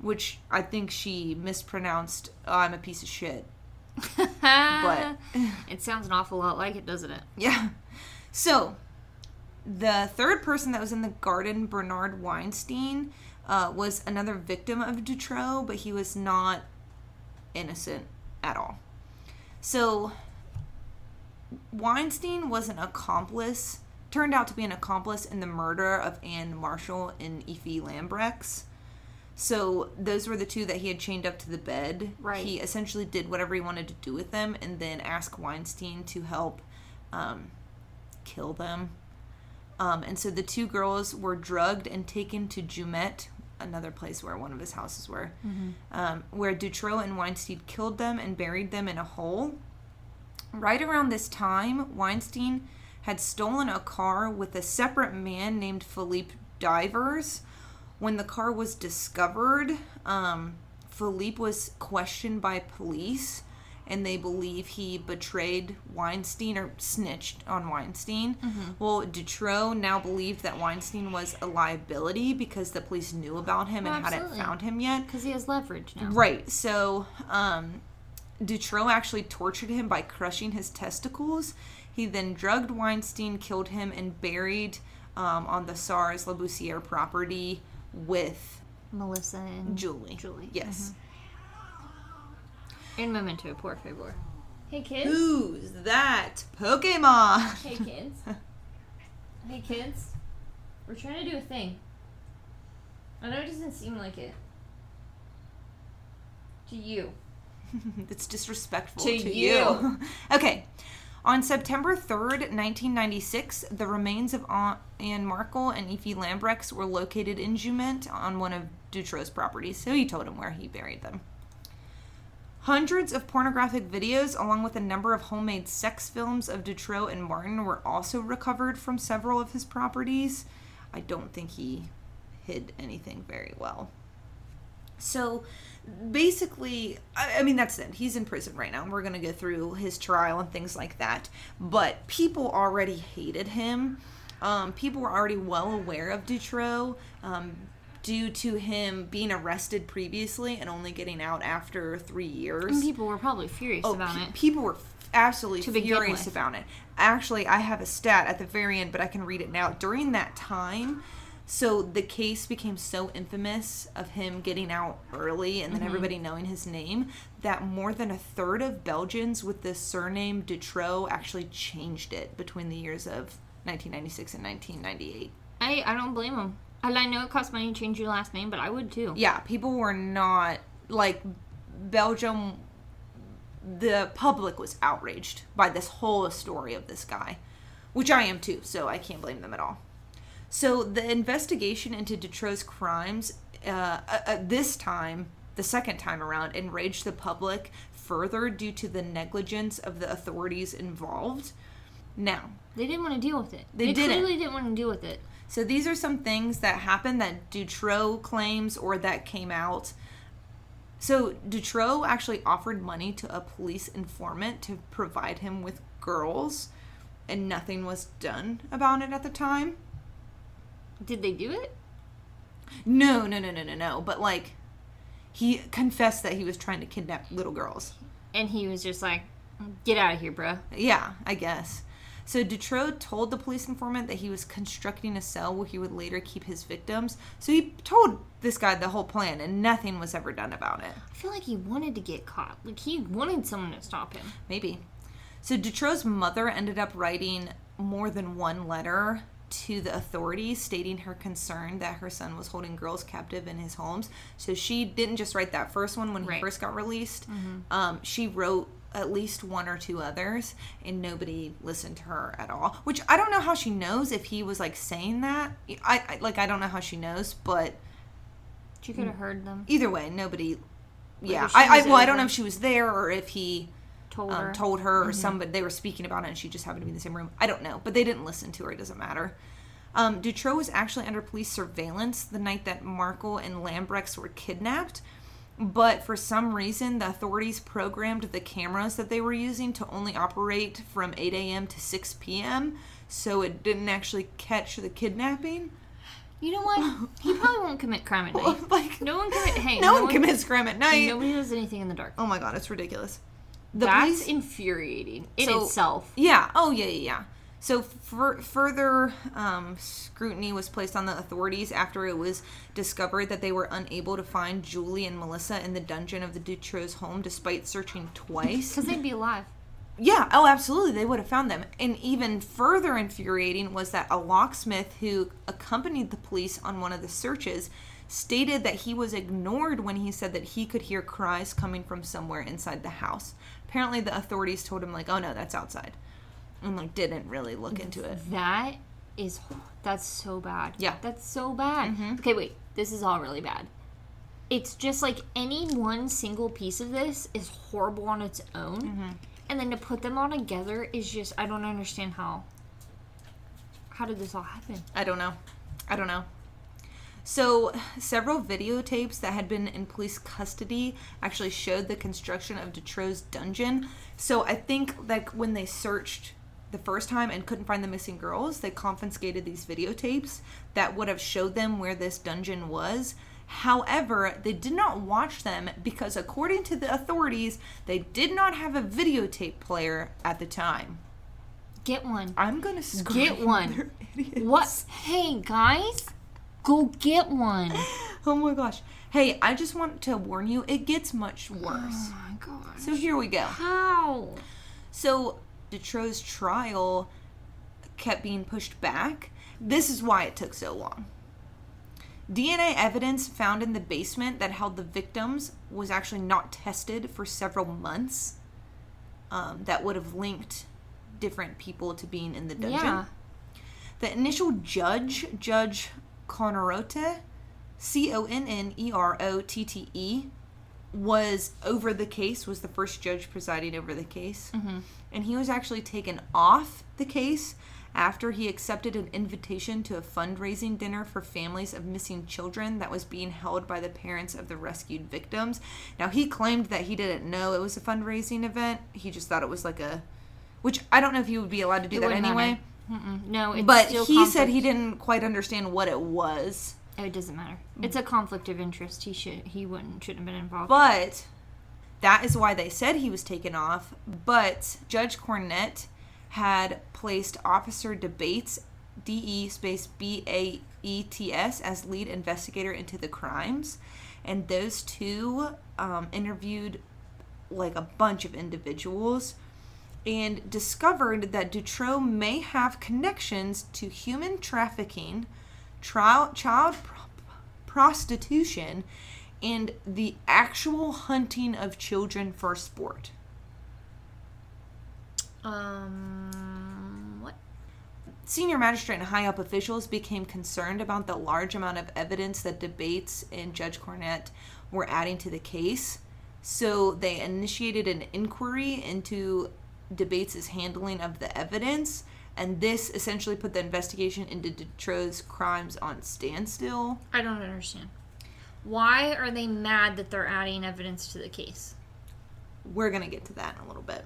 Which I think she mispronounced, oh, I'm a piece of shit. But [laughs] it sounds an awful lot like it, doesn't it? Yeah. So, the third person that was in the garden, Bernard Weinstein, uh, was another victim of Dutroux, but he was not innocent at all. So, Weinstein was an accomplice, turned out to be an accomplice in the murder of An Marchal and Effie Lambrecks. So those were the two that he had chained up to the bed. Right. He essentially did whatever he wanted to do with them, and then asked Weinstein to help um, kill them. Um, and so the two girls were drugged and taken to Jumet, another place where one of his houses were, um, where Dutroux and Weinstein killed them and buried them in a hole. Right around this time, Weinstein had stolen a car with a separate man named Philippe Divers. When the car was discovered, um, Philippe was questioned by police, and they believe he betrayed Weinstein or snitched on Weinstein. Well, Dutroux now believed that Weinstein was a liability because the police knew about him Oh, and hadn't found him yet. Because he has leverage now. Right. So, um, Dutroux actually tortured him by crushing his testicles. He then drugged Weinstein, killed him, and buried um, on the Sars-la-Buissière property with Melissa and Julie. Julie. Yes. In Memento, por favor. Hey, kids. Who's that Pokemon? Hey, kids. [laughs] hey, kids. We're trying to do a thing. I know it doesn't seem like it. To you. [laughs] it's disrespectful To to, you. you. [laughs] okay. On September 3rd, 1996, the remains of Aunt An Marchal and Effie Lambrecks were located in Jumet on one of Dutroux's properties, so he told him where he buried them. Hundreds of pornographic videos, along with a number of homemade sex films of Dutroux and Martin, were also recovered from several of his properties. I don't think he hid anything very well. So basically, I, I mean, that's it. He's in prison right now, and we're going to go through his trial and things like that. But people already hated him. Um, people were already well aware of Dutroux um, due to him being arrested previously and only getting out after three years. And people were probably furious Oh, about pe- it. people were absolutely furious about it. Actually, I have a stat at the very end, but I can read it now. During that time, so the case became so infamous of him getting out early and then Mm-hmm. everybody knowing his name that more than a third of Belgians with the surname Dutroux actually changed it between the years of 1996 and 1998. I, I don't blame them. And I know it costs money to change your last name, but I would too. yeah, people were not like Belgium. The public was outraged by this whole story of this guy, which I am too. So I can't blame them at all. So the investigation into Dutroux's crimes, uh, uh, uh, this time, the second time around, enraged the public further due to the negligence of the authorities involved. Now, They didn't want to deal with it. They didn't. clearly didn't want to deal with it. So these are some things that happened that Dutroux claims or that came out. So Dutroux actually offered money to a police informant to provide him with girls, and nothing was done about it at the time. Did they do it? No, no, no, no, no, no. But like, he confessed that he was trying to kidnap little girls. And he was just like, get out of here, bro. Yeah, I guess. So Dutroux told the police informant that he was constructing a cell where he would later keep his victims. So he told this guy the whole plan, and nothing was ever done about it. I feel like he wanted to get caught. Like he wanted someone to stop him. Maybe. So Dutroux's mother ended up writing more than one letter to the authorities stating her concern that her son was holding girls captive in his homes. So she didn't just write that first one when he Right. first got released. Um, she wrote at least one or two others, and nobody listened to her at all. Which I don't know how she knows if he was like saying that. I, I like I don't know how she knows, but She could have heard them. either way, nobody. Yeah, if I, I well, I don't know if she was there or if he Told um, her. Mm-hmm. told her or somebody they were speaking about it and she just happened to be in the same room. I don't know, but they didn't listen to her. It doesn't matter. Um, Dutroux was actually under police surveillance the night that Marchal and Lambrecks were kidnapped, but for some reason, the authorities programmed the cameras that they were using to only operate from 8 a.m. to 6 p.m., so it didn't actually catch the kidnapping. You know what? He [laughs] probably won't commit crime at night. [laughs] like, No one commit. Hey, no, one commits crime at night. Nobody does anything in the dark. oh my god, it's ridiculous. The That's police- infuriating in So- itself. Yeah. Oh, yeah, yeah, yeah. So fur further um, scrutiny was placed on the authorities after it was discovered that they were unable to find Julie and Melissa in the dungeon of the Dutroux home despite searching twice. Because they'd be alive. yeah. Oh, absolutely. They would have found them. And even further infuriating was that a locksmith who accompanied the police on one of the searches stated that he was ignored when he said that he could hear cries coming from somewhere inside the house. Apparently, the authorities told him like, "Oh no, that's outside," and like didn't really look into it. That is. That's so bad. Yeah. Mm-hmm. That's so bad. Okay, wait. This is all really bad. It's just like any one single piece of this is horrible on its own. Mm-hmm. And then to put them all together is just. I don't understand how. How did this all happen? I don't know. I don't know. So, several videotapes that had been in police custody actually showed the construction of Dutroux dungeon. So, I think like when they searched the first time and couldn't find the missing girls, they confiscated these videotapes that would have showed them where this dungeon was. However, they did not watch them because according to the authorities, they did not have a videotape player at the time. Get one. I'm to scream. [laughs] Get one. What? Hey, guys. Go get one. [laughs] Oh my gosh. Hey, I just want to warn you, it gets much worse. Oh my god. So here we go. How? So Dutroux's trial kept being pushed back. This is why it took so long. DNA evidence found in the basement that held the victims was actually not tested for several months. Um, that would have linked different people to being in the dungeon. Yeah. The initial judge, Judge Connerotte, C O N N E R O T T E, was over the case, was the first judge presiding over the case. And he was actually taken off the case after he accepted an invitation to a fundraising dinner for families of missing children that was being held by the parents of the rescued victims. Now, he claimed that he didn't know it was a fundraising event, he just thought it was like a. Which I don't know if he would be allowed to do It that anyway. No, it's But he said he didn't quite understand what it was. It doesn't matter. It's a conflict of interest. He should. He wouldn't. Shouldn't have been involved. But that is why they said he was taken off. But Judge Connerotte had placed Officer De Baets, D E space B A E T S, as lead investigator into the crimes. And those two um, interviewed like a bunch of individuals and discovered that Dutroux may have connections to human trafficking, trial, child pro- prostitution, and the actual hunting of children for sport. um, what? Senior magistrate and high up officials became concerned about the large amount of evidence that De Baets and Judge Connerotte were adding to the case. So they initiated an inquiry into De Baets' handling of the evidence, and this essentially put the investigation into Dutroux's crimes on standstill. I don't understand. Why are they mad that they're adding evidence to the case? We're going to get to that in a little bit.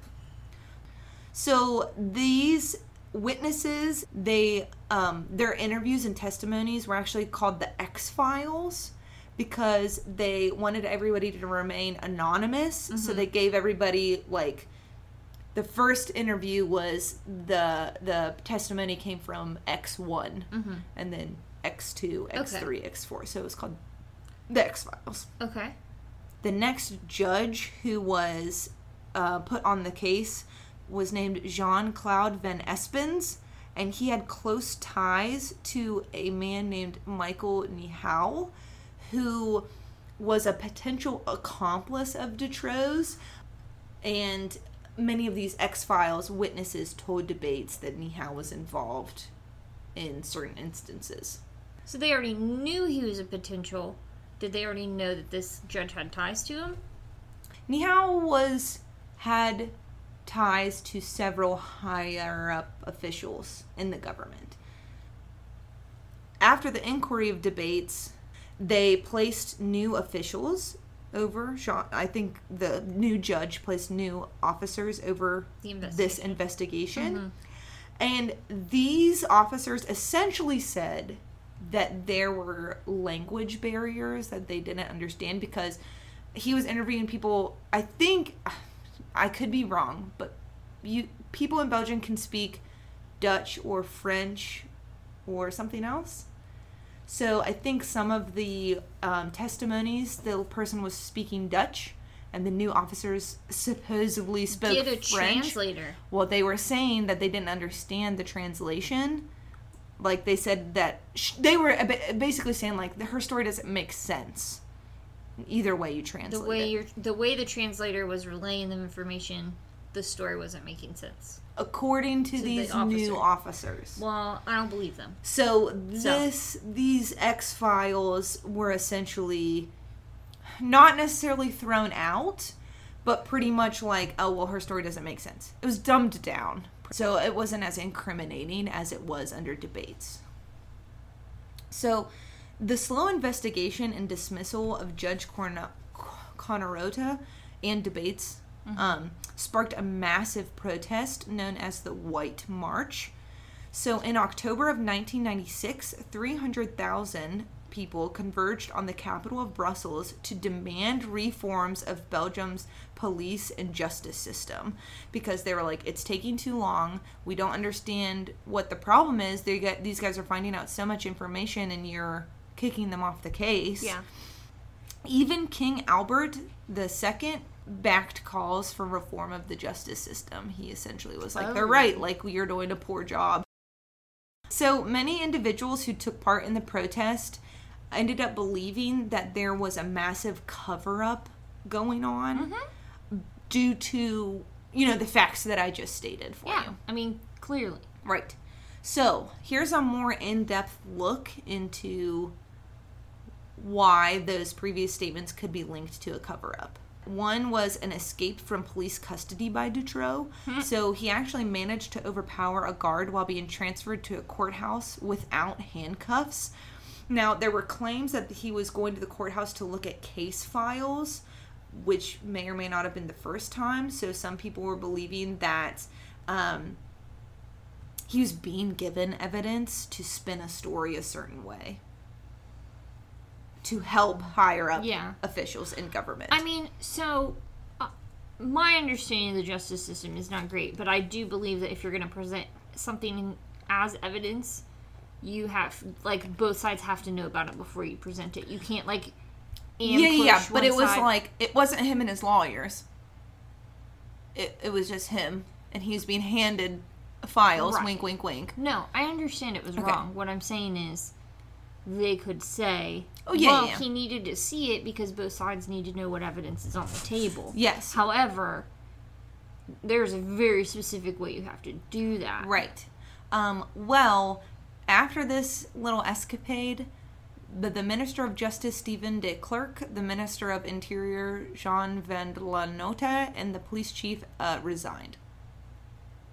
So these witnesses, they um, their interviews and testimonies were actually called the X Files because they wanted everybody to remain anonymous. So they gave everybody like the first interview was the the testimony came from X one and then X two, X three, X four. So it was called the X Files Okay. the next judge who was uh, put on the case was named Jean Claude Van Espens, and he had close ties to a man named Michael Nihoul, who was a potential accomplice of Dutroux's. And many of these X Files witnesses told De Baets that Nihoul was involved in certain instances. So they already knew he was a potential. Did they already know that this judge had ties to him? Nihoul was had ties to several higher up officials in the government. after the inquiry of De Baets, they placed new officials over Sean. I think the new judge placed new officers over The this investigation. investigation. Mm-hmm. And these officers essentially said that there were language barriers that they didn't understand because he was interviewing people. I think I could be wrong, but you people in Belgium can speak Dutch or French or something else. So I think some of the um, testimonies, the person was speaking Dutch, and the new officers supposedly spoke Get a French. translator. Well, they were saying that they didn't understand the translation. Like they said that sh- they were basically saying like the, her story doesn't make sense. Either way you translate The way it. you're, the way the translator was relaying the information, the story wasn't making sense. According to, To the these officer. new officers. Well, I don't believe them. So this these X files were essentially not necessarily thrown out, but pretty much like, oh well, her story doesn't make sense. It was dumbed down, so it wasn't as incriminating as it was under De Baets. So, the slow investigation and dismissal of Judge Corna- Connerotte and De Baets um, sparked a massive protest known as the White March. So, in October of 1996, 300,000 people converged on the capital of Brussels to demand reforms of Belgium's police and justice system because they were like, it's taking too long. We don't understand what the problem is. They get these guys are finding out so much information, and you're kicking them off the case. Yeah. Even King Albert II backed calls for reform of the justice system. He essentially was like, they're Oh. right, like we are doing a poor job. So many individuals who took part in the protest ended up believing that there was a massive cover up going on mm-hmm. due to, you know, the facts that I just stated for Yeah, you. I mean, clearly. Right. So here's a more in depth look into why those previous statements could be linked to a cover up. One was an escape from police custody by Dutroux. so he actually managed to overpower a guard while being transferred to a courthouse without handcuffs. Now, there were claims that he was going to the courthouse to look at case files, which may or may not have been the first time. So some people were believing that um, he was being given evidence to spin a story a certain way to help higher up Yeah. officials in government. I mean, so uh, my understanding of the justice system is not great, but I do believe that if you're going to present something as evidence, you have like both sides have to know about it before you present it. You can't like yeah, yeah, yeah, but it was side. like it wasn't him and his lawyers. It it was just him, and he was being handed files. Right. Wink, wink, wink. No, I understand it was Okay. wrong. What I'm saying is, they could say, Oh, yeah, well, yeah. he needed to see it because both sides need to know what evidence is on the table. Yes. However, there's a very specific way you have to do that. Right. Um, well, after this little escapade, the, the Minister of Justice, Stephen De Clerck, the Minister of Interior, Jean Vande Lanotte, and the police chief uh, resigned.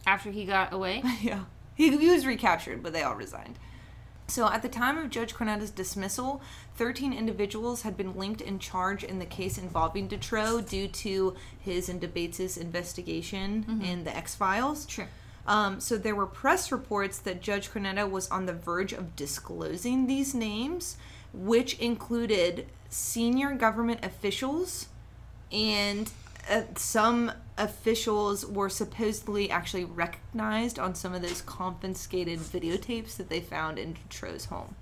After he got away, [laughs] yeah. He, he was recaptured, but they all resigned. So, at the time of Judge Connerotte's dismissal, 13 individuals had been linked in charge in the case involving Dutroux due to his and De Baets' investigation in the X Files. Sure. Um, so there were press reports that Judge Connerotte was on the verge of disclosing these names, which included senior government officials, and uh, some officials were supposedly actually recognized on some of those confiscated videotapes that they found in Dutroux's home.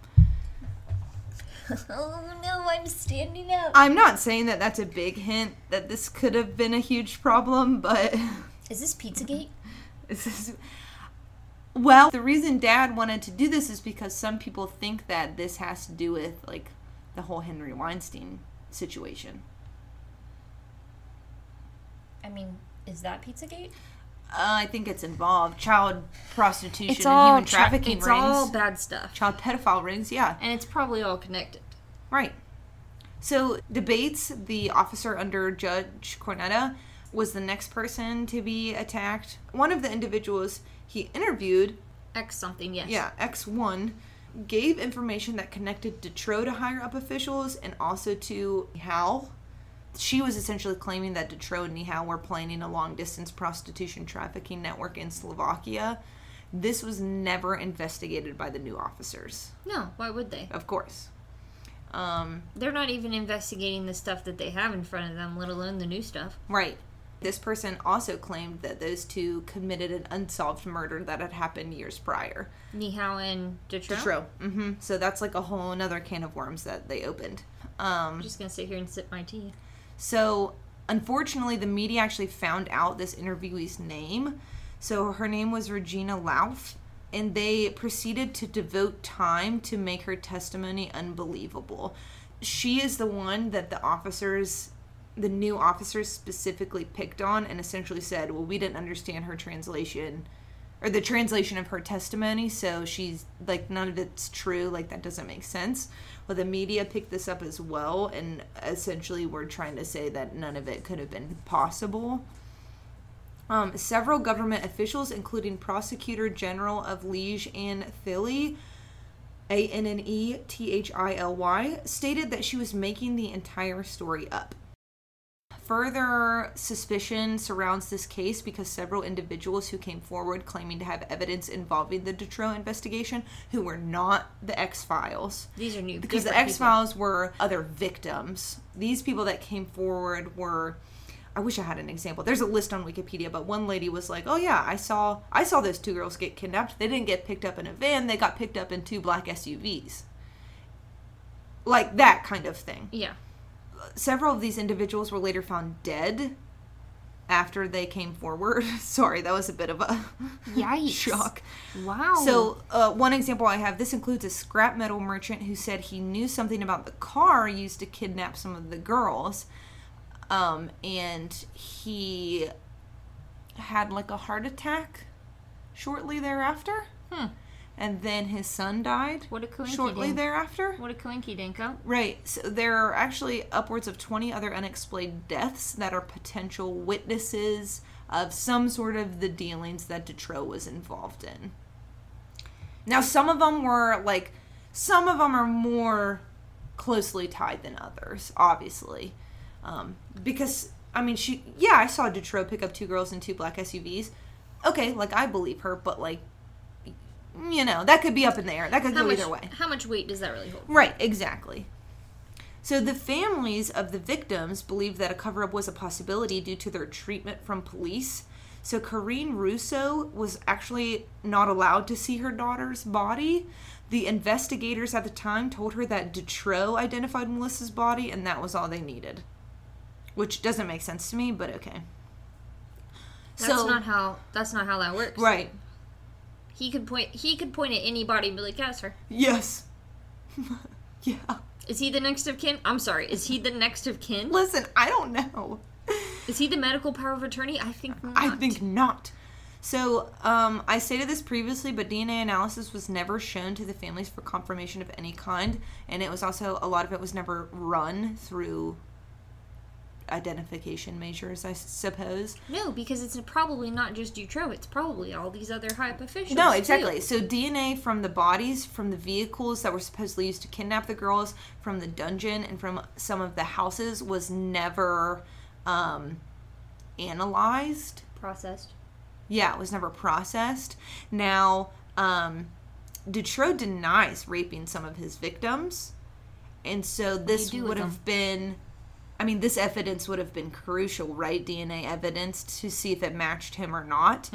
[laughs] oh no, I'm standing up. I'm not saying that that's a big hint that this could have been a huge problem, but. [laughs] Is this Pizzagate? This is well, the reason Dad wanted to do this is because some people think that this has to do with like the whole Henry Weinstein situation. I mean, is that Pizzagate? Uh, I think it's involved child prostitution It's and human tra- trafficking It's rings, all bad stuff, child pedophile rings. Yeah, and it's probably all connected. right. So De Baets the officer under Judge Connerotte was the next person to be attacked. One of the individuals he interviewed X something, yes. Yeah, X1 gave information that connected Dutroux to higher up officials and also to Hal. She was essentially claiming that Dutroux and Nihoul were planning a long distance prostitution trafficking network in Slovakia. This was never investigated by the new officers, No, why would they? of course. Um, They're not even investigating the stuff that they have in front of them, let alone the new stuff. Right. This person also claimed that those two committed an unsolved murder that had happened years prior. Nihoul and Dutroux. True. hmm So that's like a whole another can of worms that they opened. Um, I'm just gonna sit here and sip my tea. So unfortunately, the media actually found out this interviewee's name. So her name was Regina Louf, and they proceeded to devote time to make her testimony unbelievable. She is the one that the officers, the new officers specifically picked on and essentially said, well, we didn't understand her translation or the translation of her testimony, so she's like, none of it's true, like, that doesn't make sense. Well, the media picked this up as well, and essentially were trying to say that none of it could have been possible. Um, several government officials, including Prosecutor General of Liege Anne Thily, A N N E T H I L Y, stated that she was making the entire story up. Further suspicion surrounds this case because several individuals who came forward claiming to have evidence involving the Dutroux investigation who were not the X Files These are new because the X Files were other victims. These people that came forward were I wish I had an example. There's a list on Wikipedia, but one lady was like, "Oh yeah, I saw I saw those two girls get kidnapped. They didn't get picked up in a van. They got picked up in two black SUVs." Like that kind of thing. Yeah. Several of these individuals were later found dead after they came forward. [laughs] Sorry, that was a bit of a [laughs] Yikes. shock. Wow. So, uh, one example I have this includes a scrap metal merchant who said he knew something about the car used to kidnap some of the girls. Um, and he had like a heart attack shortly thereafter. Hmm. And then his son died What a coinky shortly dink. thereafter. What a coinky dinko. Right. So there are actually upwards of 20 other unexplained deaths that are potential witnesses of some sort of the dealings that Dutroux was involved in. Now, some of them were like, some of them are more closely tied than others, obviously. Um, because, I mean, she, yeah, I saw Dutroux pick up two girls in two black SUVs. Okay, like, I believe her, but like, you know, that could be up in the air. That could How go much, either way. how much weight does that really hold? Right, exactly. So the families of the victims believed that a cover up was a possibility due to their treatment from police. So Carine Russo was actually not allowed to see her daughter's body. The investigators at the time told her that Dutroux identified Melissa's body and that was all they needed. Which doesn't make sense to me, but okay. That's not how that's not how that works. right. He could point he could point at anybody and be like, That's her. Yes. [laughs] yeah. Is he the next of kin? I'm sorry, is he the next of kin? Listen, I don't know. [laughs] Is he the medical power of attorney? I think not. I think not. So, um, I stated this previously, but DNA analysis was never shown to the families for confirmation of any kind, and it was also a lot of it was never run through identification measures, I suppose. No, because it's probably not just Dutroux, it's probably all these other officials. No, too. exactly. So DNA from the bodies, from the vehicles that were supposedly used to kidnap the girls, from the dungeon, and from some of the houses was never um, analyzed. Processed. Yeah, it was never processed. Now, um, Dutroux denies raping some of his victims, and so this would them? have been. I mean, this evidence would have been crucial, right? DNA evidence to see if it matched him or not.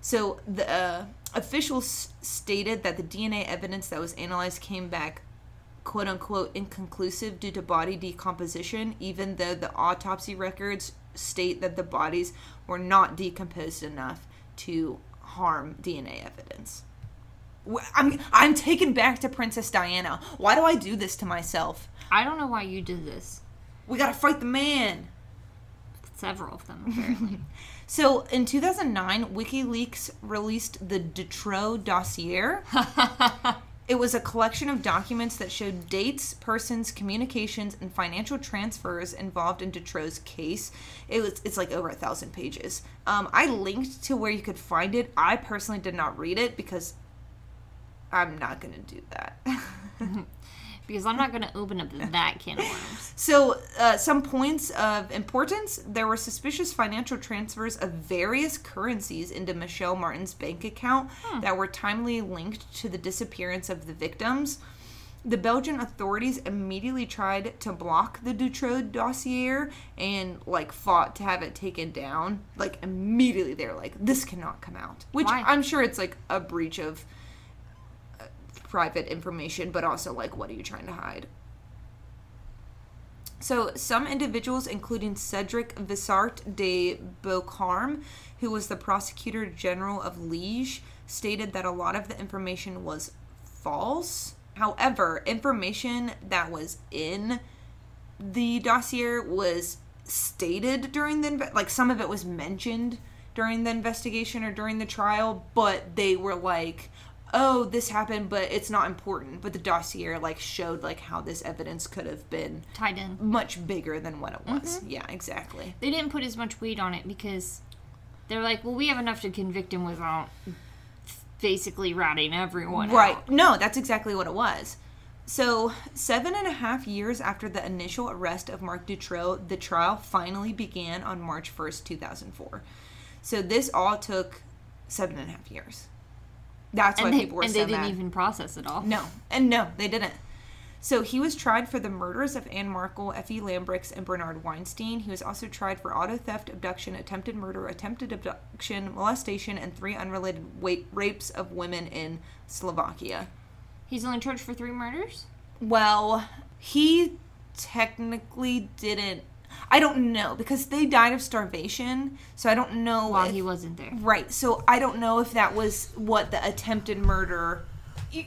So the uh, officials stated that the DNA evidence that was analyzed came back quote unquote inconclusive due to body decomposition, even though the autopsy records state that the bodies were not decomposed enough to harm DNA evidence. I'm I'm taken back to Princess Diana. Why do I do this to myself? I don't know why you did this. We gotta fight the man. Several of them, apparently. [laughs] So in 2009, WikiLeaks released the Dutroux dossier. [laughs] It was a collection of documents that showed dates, persons, communications, and financial transfers involved in Dutroux's case. It was it's like over a thousand pages. Um, I linked to where you could find it. I personally did not read it because I'm not gonna do that. [laughs] Because I'm not going to open up that can of worms. [laughs] So, uh, some points of importance there were suspicious financial transfers of various currencies into Michelle Martin's bank account that were timely linked to the disappearance of the victims. The Belgian authorities immediately tried to block the Dutroux dossier and like fought to have it taken down. Like immediately they're like this cannot come out. Which Why? I'm sure it's like a breach of private information, but also like what are you trying to hide? So, some individuals, including Cedric Visart de Bocarmé, who was the prosecutor general of Liège, stated that a lot of the information was false. However, information that was in the dossier was stated during the like some of it was mentioned during the investigation or during the trial, but they were like, "Oh, this happened, but it's not important." But the dossier like showed like how this evidence could have been Tied in. much bigger than what it was. Mm-hmm. Yeah, exactly. They didn't put as much weight on it because they're like, well, we have enough to convict him without basically ratting everyone Right. out. No, that's exactly what it was. So, seven and a half years after the initial arrest of Marc Dutroux, the trial finally began on March 1st, 2004. So, this all took seven and a half years. That's why And they, people were and so they didn't mad. even process it all. No, and no, they didn't. So he was tried for the murders of An Marchal, Effie Lambrecks, and Bernard Weinstein. He was also tried for auto theft, abduction, attempted murder, attempted abduction, molestation, and three unrelated rapes of women in Slovakia. He's only charged for three murders? Well, he technically didn't. I don't know because they died of starvation, so I don't know While if- he wasn't there. Right. So I don't know if that was what the attempted murder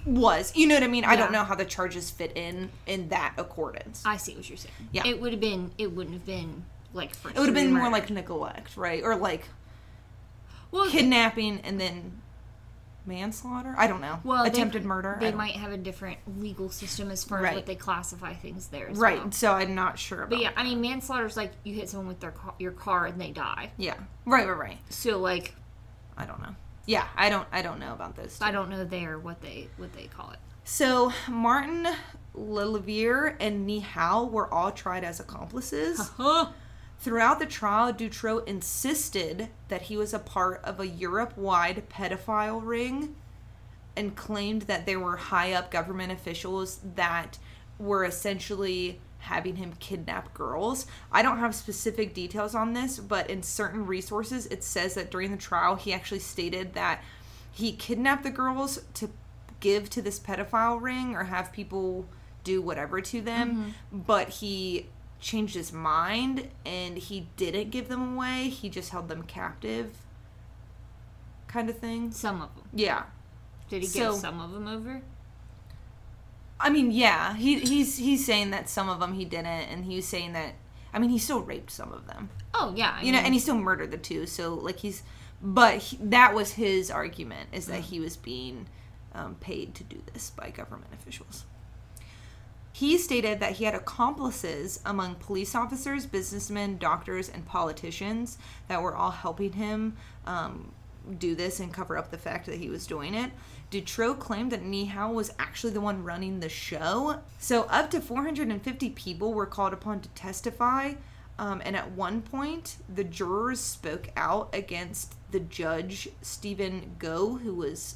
was. You know what I mean? I don't know how the charges fit in in that accordance. I see what you're saying. Yeah. It would have been, it wouldn't have been like for it would have been more like neglect, right? Or like well, kidnapping and then manslaughter. I don't know. well, they- attempted murder. They might have a different legal system as far Right. as what they classify things there. As Right. well. So I'm not sure about. But yeah, I mean, manslaughter is like you hit someone with their car, your car and they die. Yeah. Right. Right. Right. So like, I don't know. Yeah. I don't. I don't know about this. I don't know there what they what they call it. So Martin Lelièvre and Nihoul were all tried as accomplices. Uh-huh. Throughout the trial, Dutroux insisted that he was a part of a Europe wide pedophile ring and claimed that there were high up government officials that were essentially having him kidnap girls. I don't have specific details on this, but in certain resources, it says that during the trial, he actually stated that he kidnapped the girls to give to this pedophile ring or have people do whatever to them, mm-hmm. but he changed his mind and he didn't give them away. He just held them captive, kind of thing. Some of them. Yeah. Did he So- give some of them over? I mean, yeah, he he's he's saying that some of them he didn't, and he was saying that. I mean, he still raped some of them, Oh yeah. I you know, and he still murdered the two. So like he's, but he, that was his argument is that he was being um, paid to do this by government officials. He stated that he had accomplices among police officers, businessmen, doctors, and politicians that were all helping him um, do this and cover up the fact that he was doing it. Dutroux claimed that Nihoul was actually the one running the show. So, up to 450 people were called upon to testify. Um, and at one point, the jurors spoke out against the judge, Stephen Goux, who was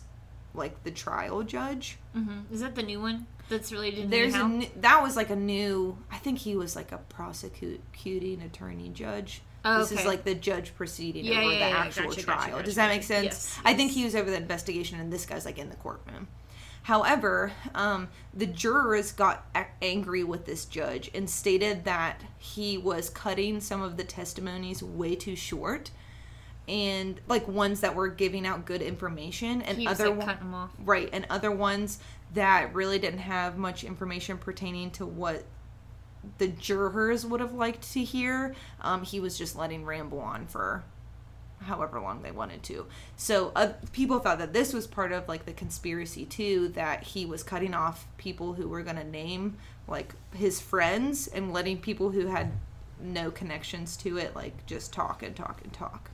like the trial judge. Mhm. Is that the new one that's related to There's a new, that was like a new. I think he was like a prosecuting attorney judge. Oh, This is like the judge proceeding Yeah, over yeah, the yeah, actual gotcha, trial. gotcha, gotcha, Does that make sense? Yes, I think he was over the investigation, and this guy's like in the courtroom. However, um, the jurors got a- angry with this judge and stated that he was cutting some of the testimonies way too short, and like ones that were giving out good information, and other like one- cutting them off. Right, and other ones that really didn't have much information pertaining to what the jurors would have liked to hear. Um, he was just letting ramble on for however long they wanted to. So uh, people thought that this was part of like the conspiracy too, that he was cutting off people who were going to name like his friends and letting people who had no connections to it like just talk and talk and talk.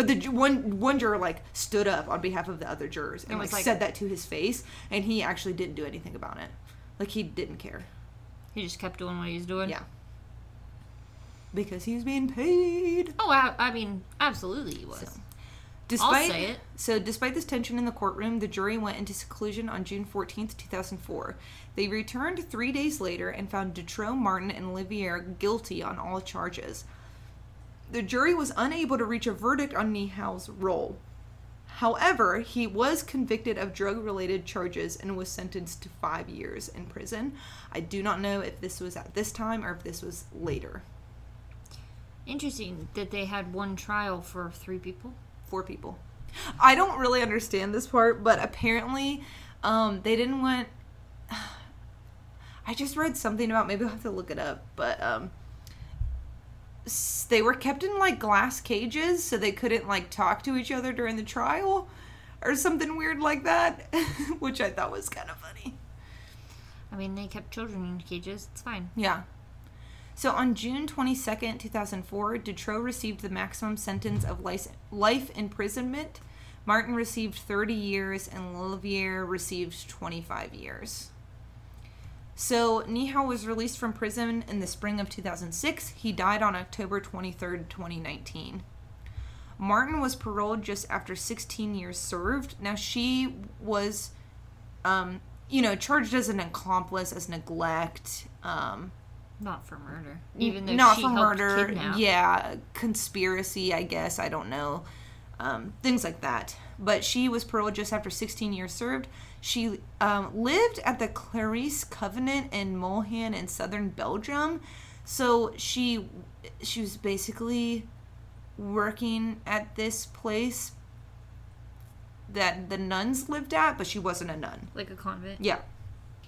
But the one one juror like stood up on behalf of the other jurors and And like, like- said that to his face, and he actually didn't do anything about it. Like he didn't care. He just kept doing what he was doing. Yeah. Because he was being paid. Oh, I, I mean, absolutely he was. Despite, say it. So, despite this tension in the courtroom, the jury went into seclusion on June 14th, 2004. They returned three days later and found Dutroux, Martin, and Lelièvre guilty on all charges. The jury was unable to reach a verdict on Nihoul's role. However, he was convicted of drug related charges and was sentenced to five years in prison. I do not know if this was at this time or if this was later. Interesting that they had one trial for three people. four people. I don't really understand this part, but apparently, um, they didn't want. [sighs] I just read something about maybe I'll have to look it up, but um, they were kept in like glass cages, so they couldn't like talk to each other during the trial, or something weird like that, [laughs] which I thought was kind of funny. I mean, they kept children in cages. It's fine. Yeah. So on June 22nd, 2004, Dutroux received the maximum sentence of life, imprisonment. Martin received 30 years and Lelièvre received 25 years. So Nihoul was released from prison in the spring of 2006. He died on October 23rd, 2019. Martin was paroled just after 16 years served. Now she was um, you know, charged as an accomplice, as neglect, um, Not for murder. Even though not she for murder. kidnap. Yeah, conspiracy, I guess. I don't know. Um, things like that. But she was paroled just after 16 years served. She um, lived at the Clarice Covenant in Malonne in southern Belgium. So she she was basically working at this place that the nuns lived at, but she wasn't a nun. Like a convent. Yeah.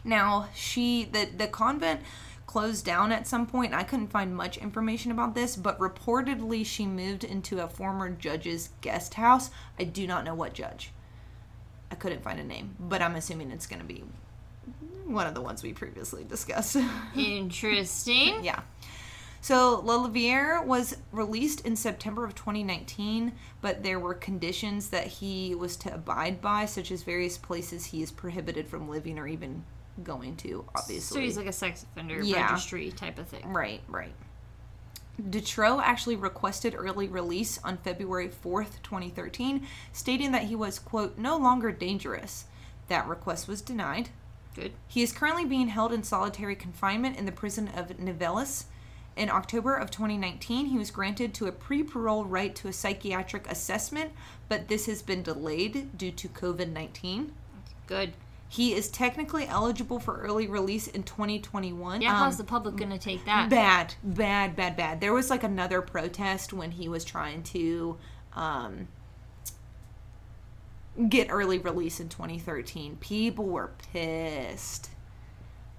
Now she the the convent closed down at some point. I couldn't find much information about this, but reportedly she moved into a former judge's guest house. I do not know what judge. I couldn't find a name, but I'm assuming it's going to be one of the ones we previously discussed. [laughs] Interesting. yeah. So Lelièvre was released in September of 2019, but there were conditions that he was to abide by, such as various places he is prohibited from living or even going to. Obviously, So he's like a sex offender Yeah. registry type of thing. Right, right. Dutroux actually requested early release on February 4th, 2013, stating that he was, quote, no longer dangerous. That request was denied. Good. He is currently being held in solitary confinement in the prison of Nivelles. In October of 2019, he was granted to a pre-parole right to a psychiatric assessment, but this has been delayed due to COVID-19. Good. He is technically eligible for early release in 2021. Yeah, Um, how's the public gonna take that? Bad, bad, bad, bad. There was like another protest when he was trying to um, get early release in 2013. People were pissed.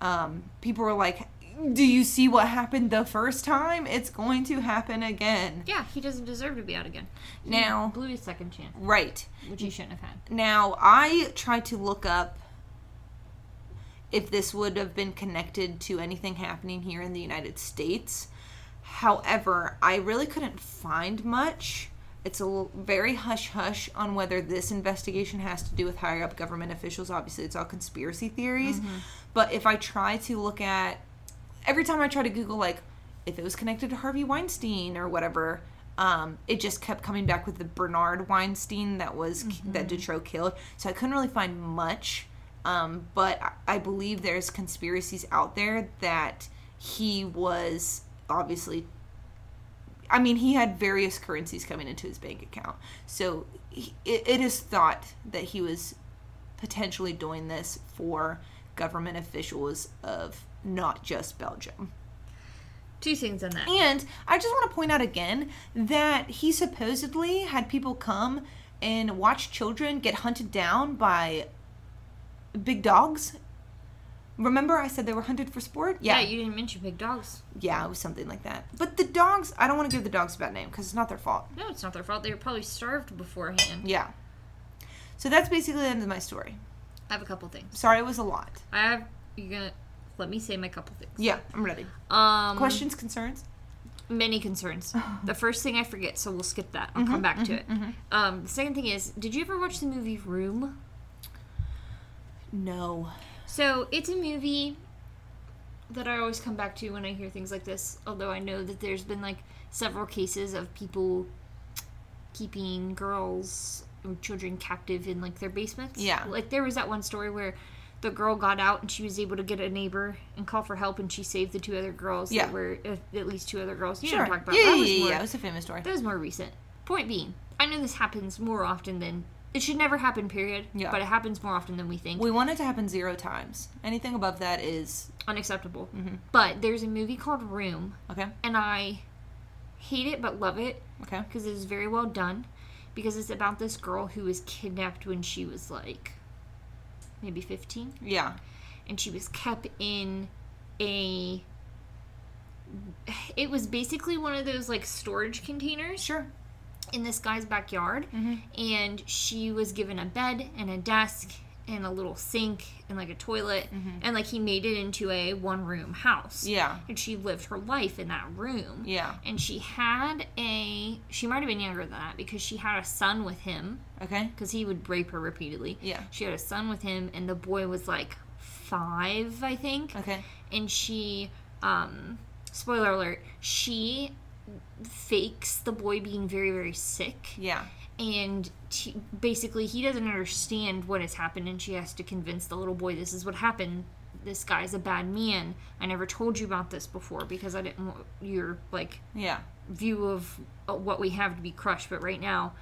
Um, people were like, "Do you see what happened the first time? It's going to happen again." Yeah, he doesn't deserve to be out again. He Now- blew his second chance, Right. which he shouldn't have had. Now, I tried to look up if this would have been connected to anything happening here in the United States. However, I really couldn't find much. It's a very hush hush on whether this investigation has to do with higher up government officials. Obviously, it's all conspiracy theories. But if I try to look at every time I try to Google like if it was connected to Harvey Weinstein or whatever, um, it just kept coming back with the Bernard Weinstein that was that Dutroux killed. So I couldn't really find much. Um, but I, believe there's conspiracies out there that he was obviously. I mean, he had various currencies coming into his bank account, so he, it, it is thought that he was potentially doing this for government officials of not just Belgium. Two things on that. And I just want to point out again that he supposedly had people come and watch children get hunted down by big dogs. Remember, I said they were hunted for sport? Yeah. you didn't mention big dogs. Yeah, it was something like that. But the dogs, I don't want to give the dogs a bad name because it's not their fault. No, it's not their fault. They were probably starved beforehand. Yeah. So that's basically the end of my story. I have a couple things. Sorry, it was a lot. I have. You're gonna let me say my couple things. Yeah, I'm ready. Um, Questions, concerns? Many concerns. [laughs] the first thing I forget, so we'll skip that. I'll come back to it. Um, the second thing is, did you ever watch the movie Room? No. So it's a movie that I always come back to when I hear things like this. Although I know that there's been like several cases of people keeping girls or children captive in like their basements. Yeah. Like there was that one story where the girl got out and she was able to get a neighbor and call for help and she saved the two other girls. Yeah. That were uh, at least two other girls. You Sure. know what I'm talking Yeah, about. yeah, that was yeah, more, yeah. It was a famous story. that was more recent. Point being, I know this happens more often than it should never happen. Period. Yeah. But it happens more often than we think. We want it to happen zero times. Anything above that is Unacceptable. Mm-hmm. But there's a movie called Room, okay. and I hate it but love it Okay. because it is very well done. Because it's about this girl who was kidnapped when she was like maybe 15, Yeah. and she was kept in a. It was basically one of those like storage containers Sure. In this guy's backyard Mm-hmm. and she was given a bed and a desk and a little sink and like a toilet and like he made it into a one room house Mm-hmm. Yeah. and she lived her life in that room Yeah. and she had a she might have been younger than that because she had a son with him Okay. because he would rape her repeatedly Yeah. she had a son with him and the boy was like five i think Okay. and she um spoiler alert she fakes the boy being very very sick. Yeah. and t- basically he doesn't understand what has happened and she has to convince the little boy this is what happened. This guy's a bad man. I never told you about this before because i didn't want your like Yeah. view of uh, what we have to be crushed. But right now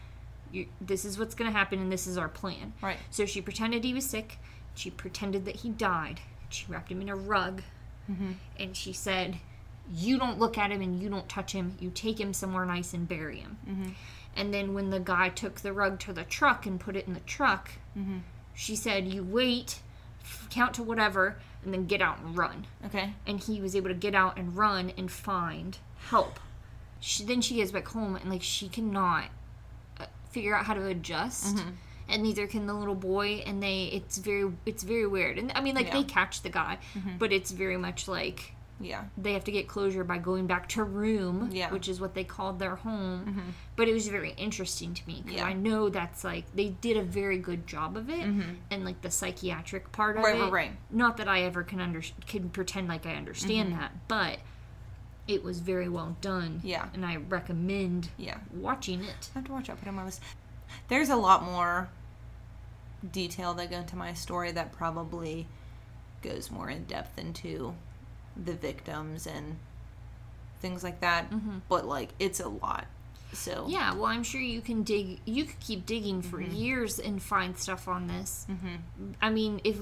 you, this is what's going to happen and this is our plan. Right. so she pretended he was sick. She pretended that he died. She wrapped him in a rug. And she said you don't look at him and you don't touch him you take him somewhere nice and bury him and then when the guy took the rug to the truck and put it in the truck she said you wait count to whatever and then get out and run Okay. and he was able to get out and run and find help. She, then she gets back home and like she cannot uh, figure out how to adjust, Mm-hmm. and neither can the little boy. And they, it's very, it's very weird. And I mean, like Yeah. Mm-hmm. they catch the guy, but it's very much like Yeah. they have to get closure by going back to room, Yeah. Mm-hmm. which is what they called their home. But it was very interesting to me because Yeah. I know that's like they did a very good job of it, and like the psychiatric part of Right, it. right, right. Not that I ever can under can pretend like I understand that, but it was very well done. Mm-hmm. Yeah. and I recommend Yeah. watching it. I have to watch out. Put it on my list. There's a lot more detail that go into my story that probably goes more in depth into the victims and things like that. But like, it's a lot. So Mm-hmm. Yeah, well, I'm sure you can dig. You could keep digging for Mm-hmm. years and find stuff on this. Mm-hmm. I mean, if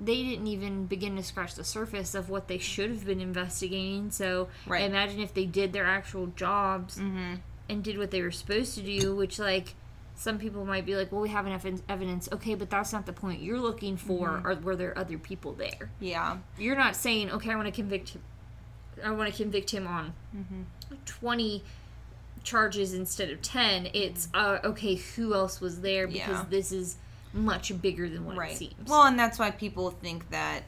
they didn't even begin to scratch the surface of what they should have been investigating, so Right. imagine if they did their actual jobs Mm-hmm. and did what they were supposed to do, which like. Some people might be like, "Well, we have enough evidence." Okay, but that's not the point. You're looking for, Mm-hmm. or were there other people there? yeah, You're not saying, "Okay, I want to convict him. I want to convict him on Mm-hmm. 20 charges instead of 10 it's uh, okay who else was there because Yeah. this is much bigger than what it seems Well, and that's why people think that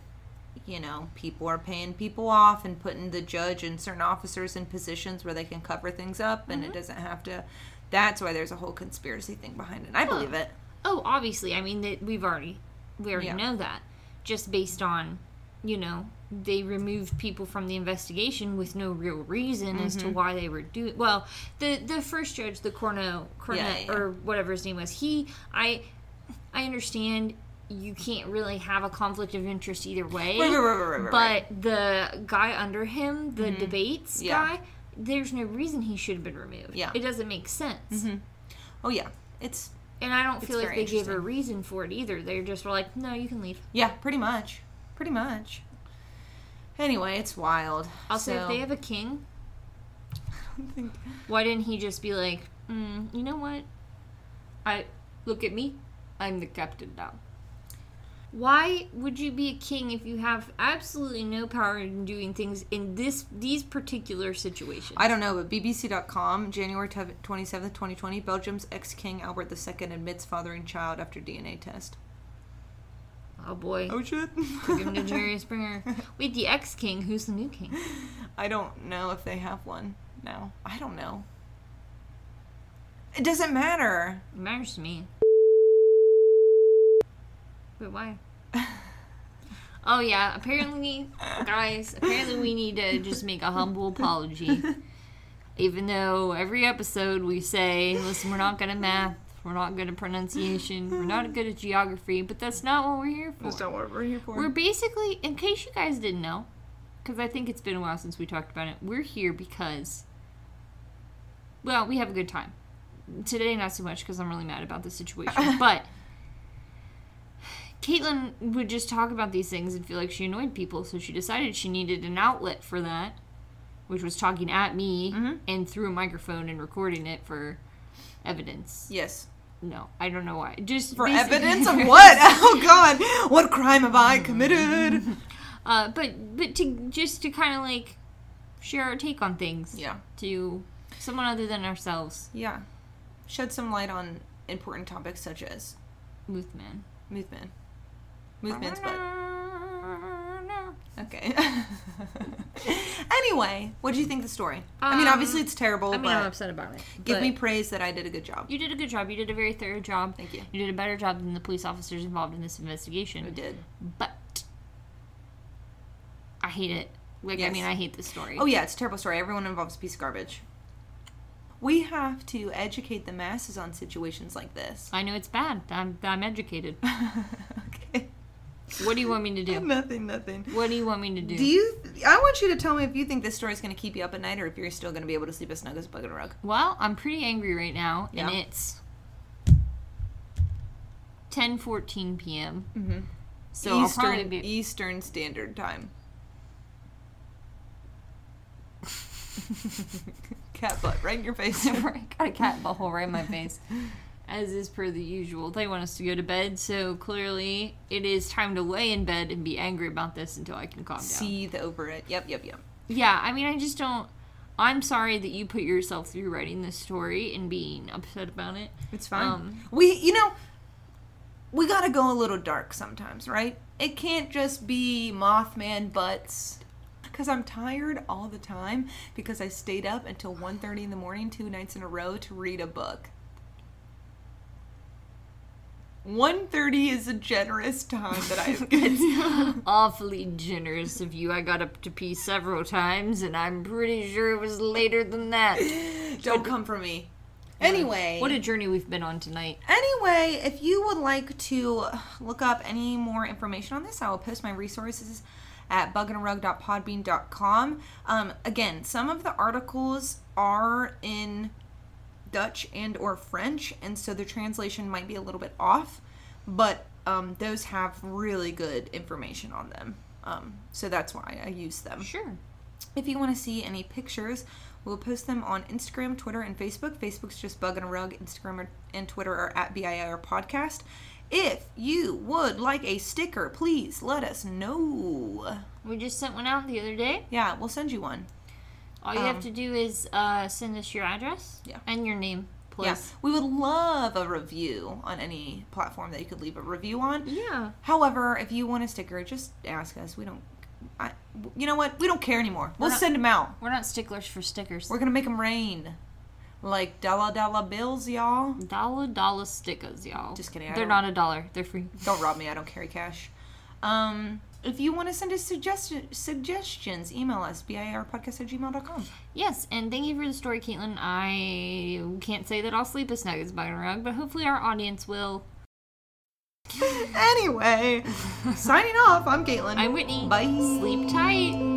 you know people are paying people off and putting the judge and certain officers in positions where they can cover things up, and it doesn't have to. That's why there's a whole conspiracy thing behind it. And I believe it. oh obviously i mean that we've already we already Yeah. know that just based on you know they removed people from the investigation with no real reason as Mm-hmm. to why they were doing well the the first judge the corno cornet Yeah, yeah. or whatever his name was he i i understand you can't really have a conflict of interest either way Right, right, right, but the guy under him the De Baets Mm-hmm. Yeah. guy there's no reason he should have been removed Yeah. it doesn't make sense Oh yeah, it's and I don't feel like they gave a reason for it either. They just were like, no, you can leave. yeah, pretty much, pretty much. Anyway, it's wild. Also, so, if they have a king, I don't think... why didn't he just be like, mm, you know what? I look at me. I'm the captain now. Why would you be a king if you have absolutely no power in doing things in this these particular situations? I don't know, but BBC.com, January twenty seventh, twenty twenty, Belgium's ex king Albert II admits fathering child after DNA test. Oh boy. Oh shit. Took him to Jerry [laughs] Springer. Wait, the ex king. Who's the new king? I don't know if they have one now. I don't know. It doesn't matter. It matters to me. Wait, why? [laughs] Oh yeah, apparently, guys, apparently we need to just make a humble apology. Even though every episode we say, listen, we're not good at math, we're not good at pronunciation, we're not good at geography, but that's not what we're here for. That's not what we're here for. We're basically, in case you guys didn't know, because I think it's been a while since we talked about it, we're here because, well, we have a good time. Today, not so much because I'm really mad about the situation, [laughs] but Caitlin would just talk about these things and feel like she annoyed people, so she decided she needed an outlet for that, which was talking at me Mhm. and through a microphone and recording it for evidence. yes. No, I don't know why. Just For evidence of [laughs] what? Oh god. What crime have I committed? [laughs] Uh, but but to just to kind of like share our take on things. Yeah. To someone other than ourselves, Yeah. Shed some light on important topics such as Mothman. Movement. Movement's butt. Okay. [laughs] anyway, what do you think of the story? I mean, Um, obviously it's terrible, I mean, but I'm upset about it. give but me praise that I did a good job. You did a good job. You did a very thorough job. Thank you. You did a better job than the police officers involved in this investigation. I did. But I hate it. Like I Yes. mean, I hate this story. Oh yeah, it's a terrible story. Everyone involved is a piece of garbage. We have to educate the masses on situations like this. I know it's bad. I'm I'm educated. [laughs] okay. What do you want me to do? [laughs] Nothing, nothing. What do you want me to do? Do you? I want you to tell me if you think this story is going to keep you up at night, or if you're still going to be able to sleep as snug as a bug in a rug. Well, I'm pretty angry right now, and Yeah. it's 10:14 p.m. Mm-hmm. So I'll probably Eastern be Eastern Standard Time. [laughs] Cat butt right in your face. [laughs] I got a cat butthole right in my face, as is per the usual. They want us to go to bed, so clearly it is time to lay in bed and be angry about this until I can calm down. Seethe over it. Yep, yep, yep. Yeah, I mean, I just don't. I'm sorry that you put yourself through writing this story and being upset about it. It's fine. Um, we, you know, we gotta go a little dark sometimes, right? It can't just be Mothman butts. Because I'm tired all the time because I stayed up until 1.30 in the morning two nights in a row to read a book. 1.30 is a generous time that I've [laughs] given. [laughs] Awfully generous of you. I got up to pee several times, and I'm pretty sure it was later than that. [gasps] Don't come for me. Anyway. What a journey we've been on tonight. Anyway, if you would like to look up any more information on this, I will post my resources at bugandarug.podbean.com. Um, again, some of the articles are in Dutch and or French, and so the translation might be a little bit off, but um, those have really good information on them. Um, so that's why I use them. Sure. If you want to see any pictures, we'll post them on Instagram, Twitter, and Facebook. Facebook's just Bug in a Rug. Instagram and Twitter are at BIR Podcast. If you would like a sticker, please let us know. We just sent one out the other day. Yeah, we'll send you one. All you Um, have to do is uh, send us your address Yeah. and your name, please. Yeah, we would love a review on any platform that you could leave a review on. Yeah. However, if you want a sticker, just ask us. We don't. I, you know what? We don't care anymore. We'll not- send them out. We're not sticklers for stickers. We're gonna make them rain, like dollar dollar bills, y'all. dollar dollar stickers, y'all. Just kidding, I They're not a dollar. They're free. Don't rob me. I don't carry cash. Um, if you want to send us suggestion, suggestions, email us, biarpodcast at gmail.com. Yes, and thank you for the story, Caitlin. I can't say that I'll sleep as snug as by a rug, but hopefully our audience will. [laughs] anyway, signing off. I'm Caitlin. I'm Whitney. Bye. Sleep tight.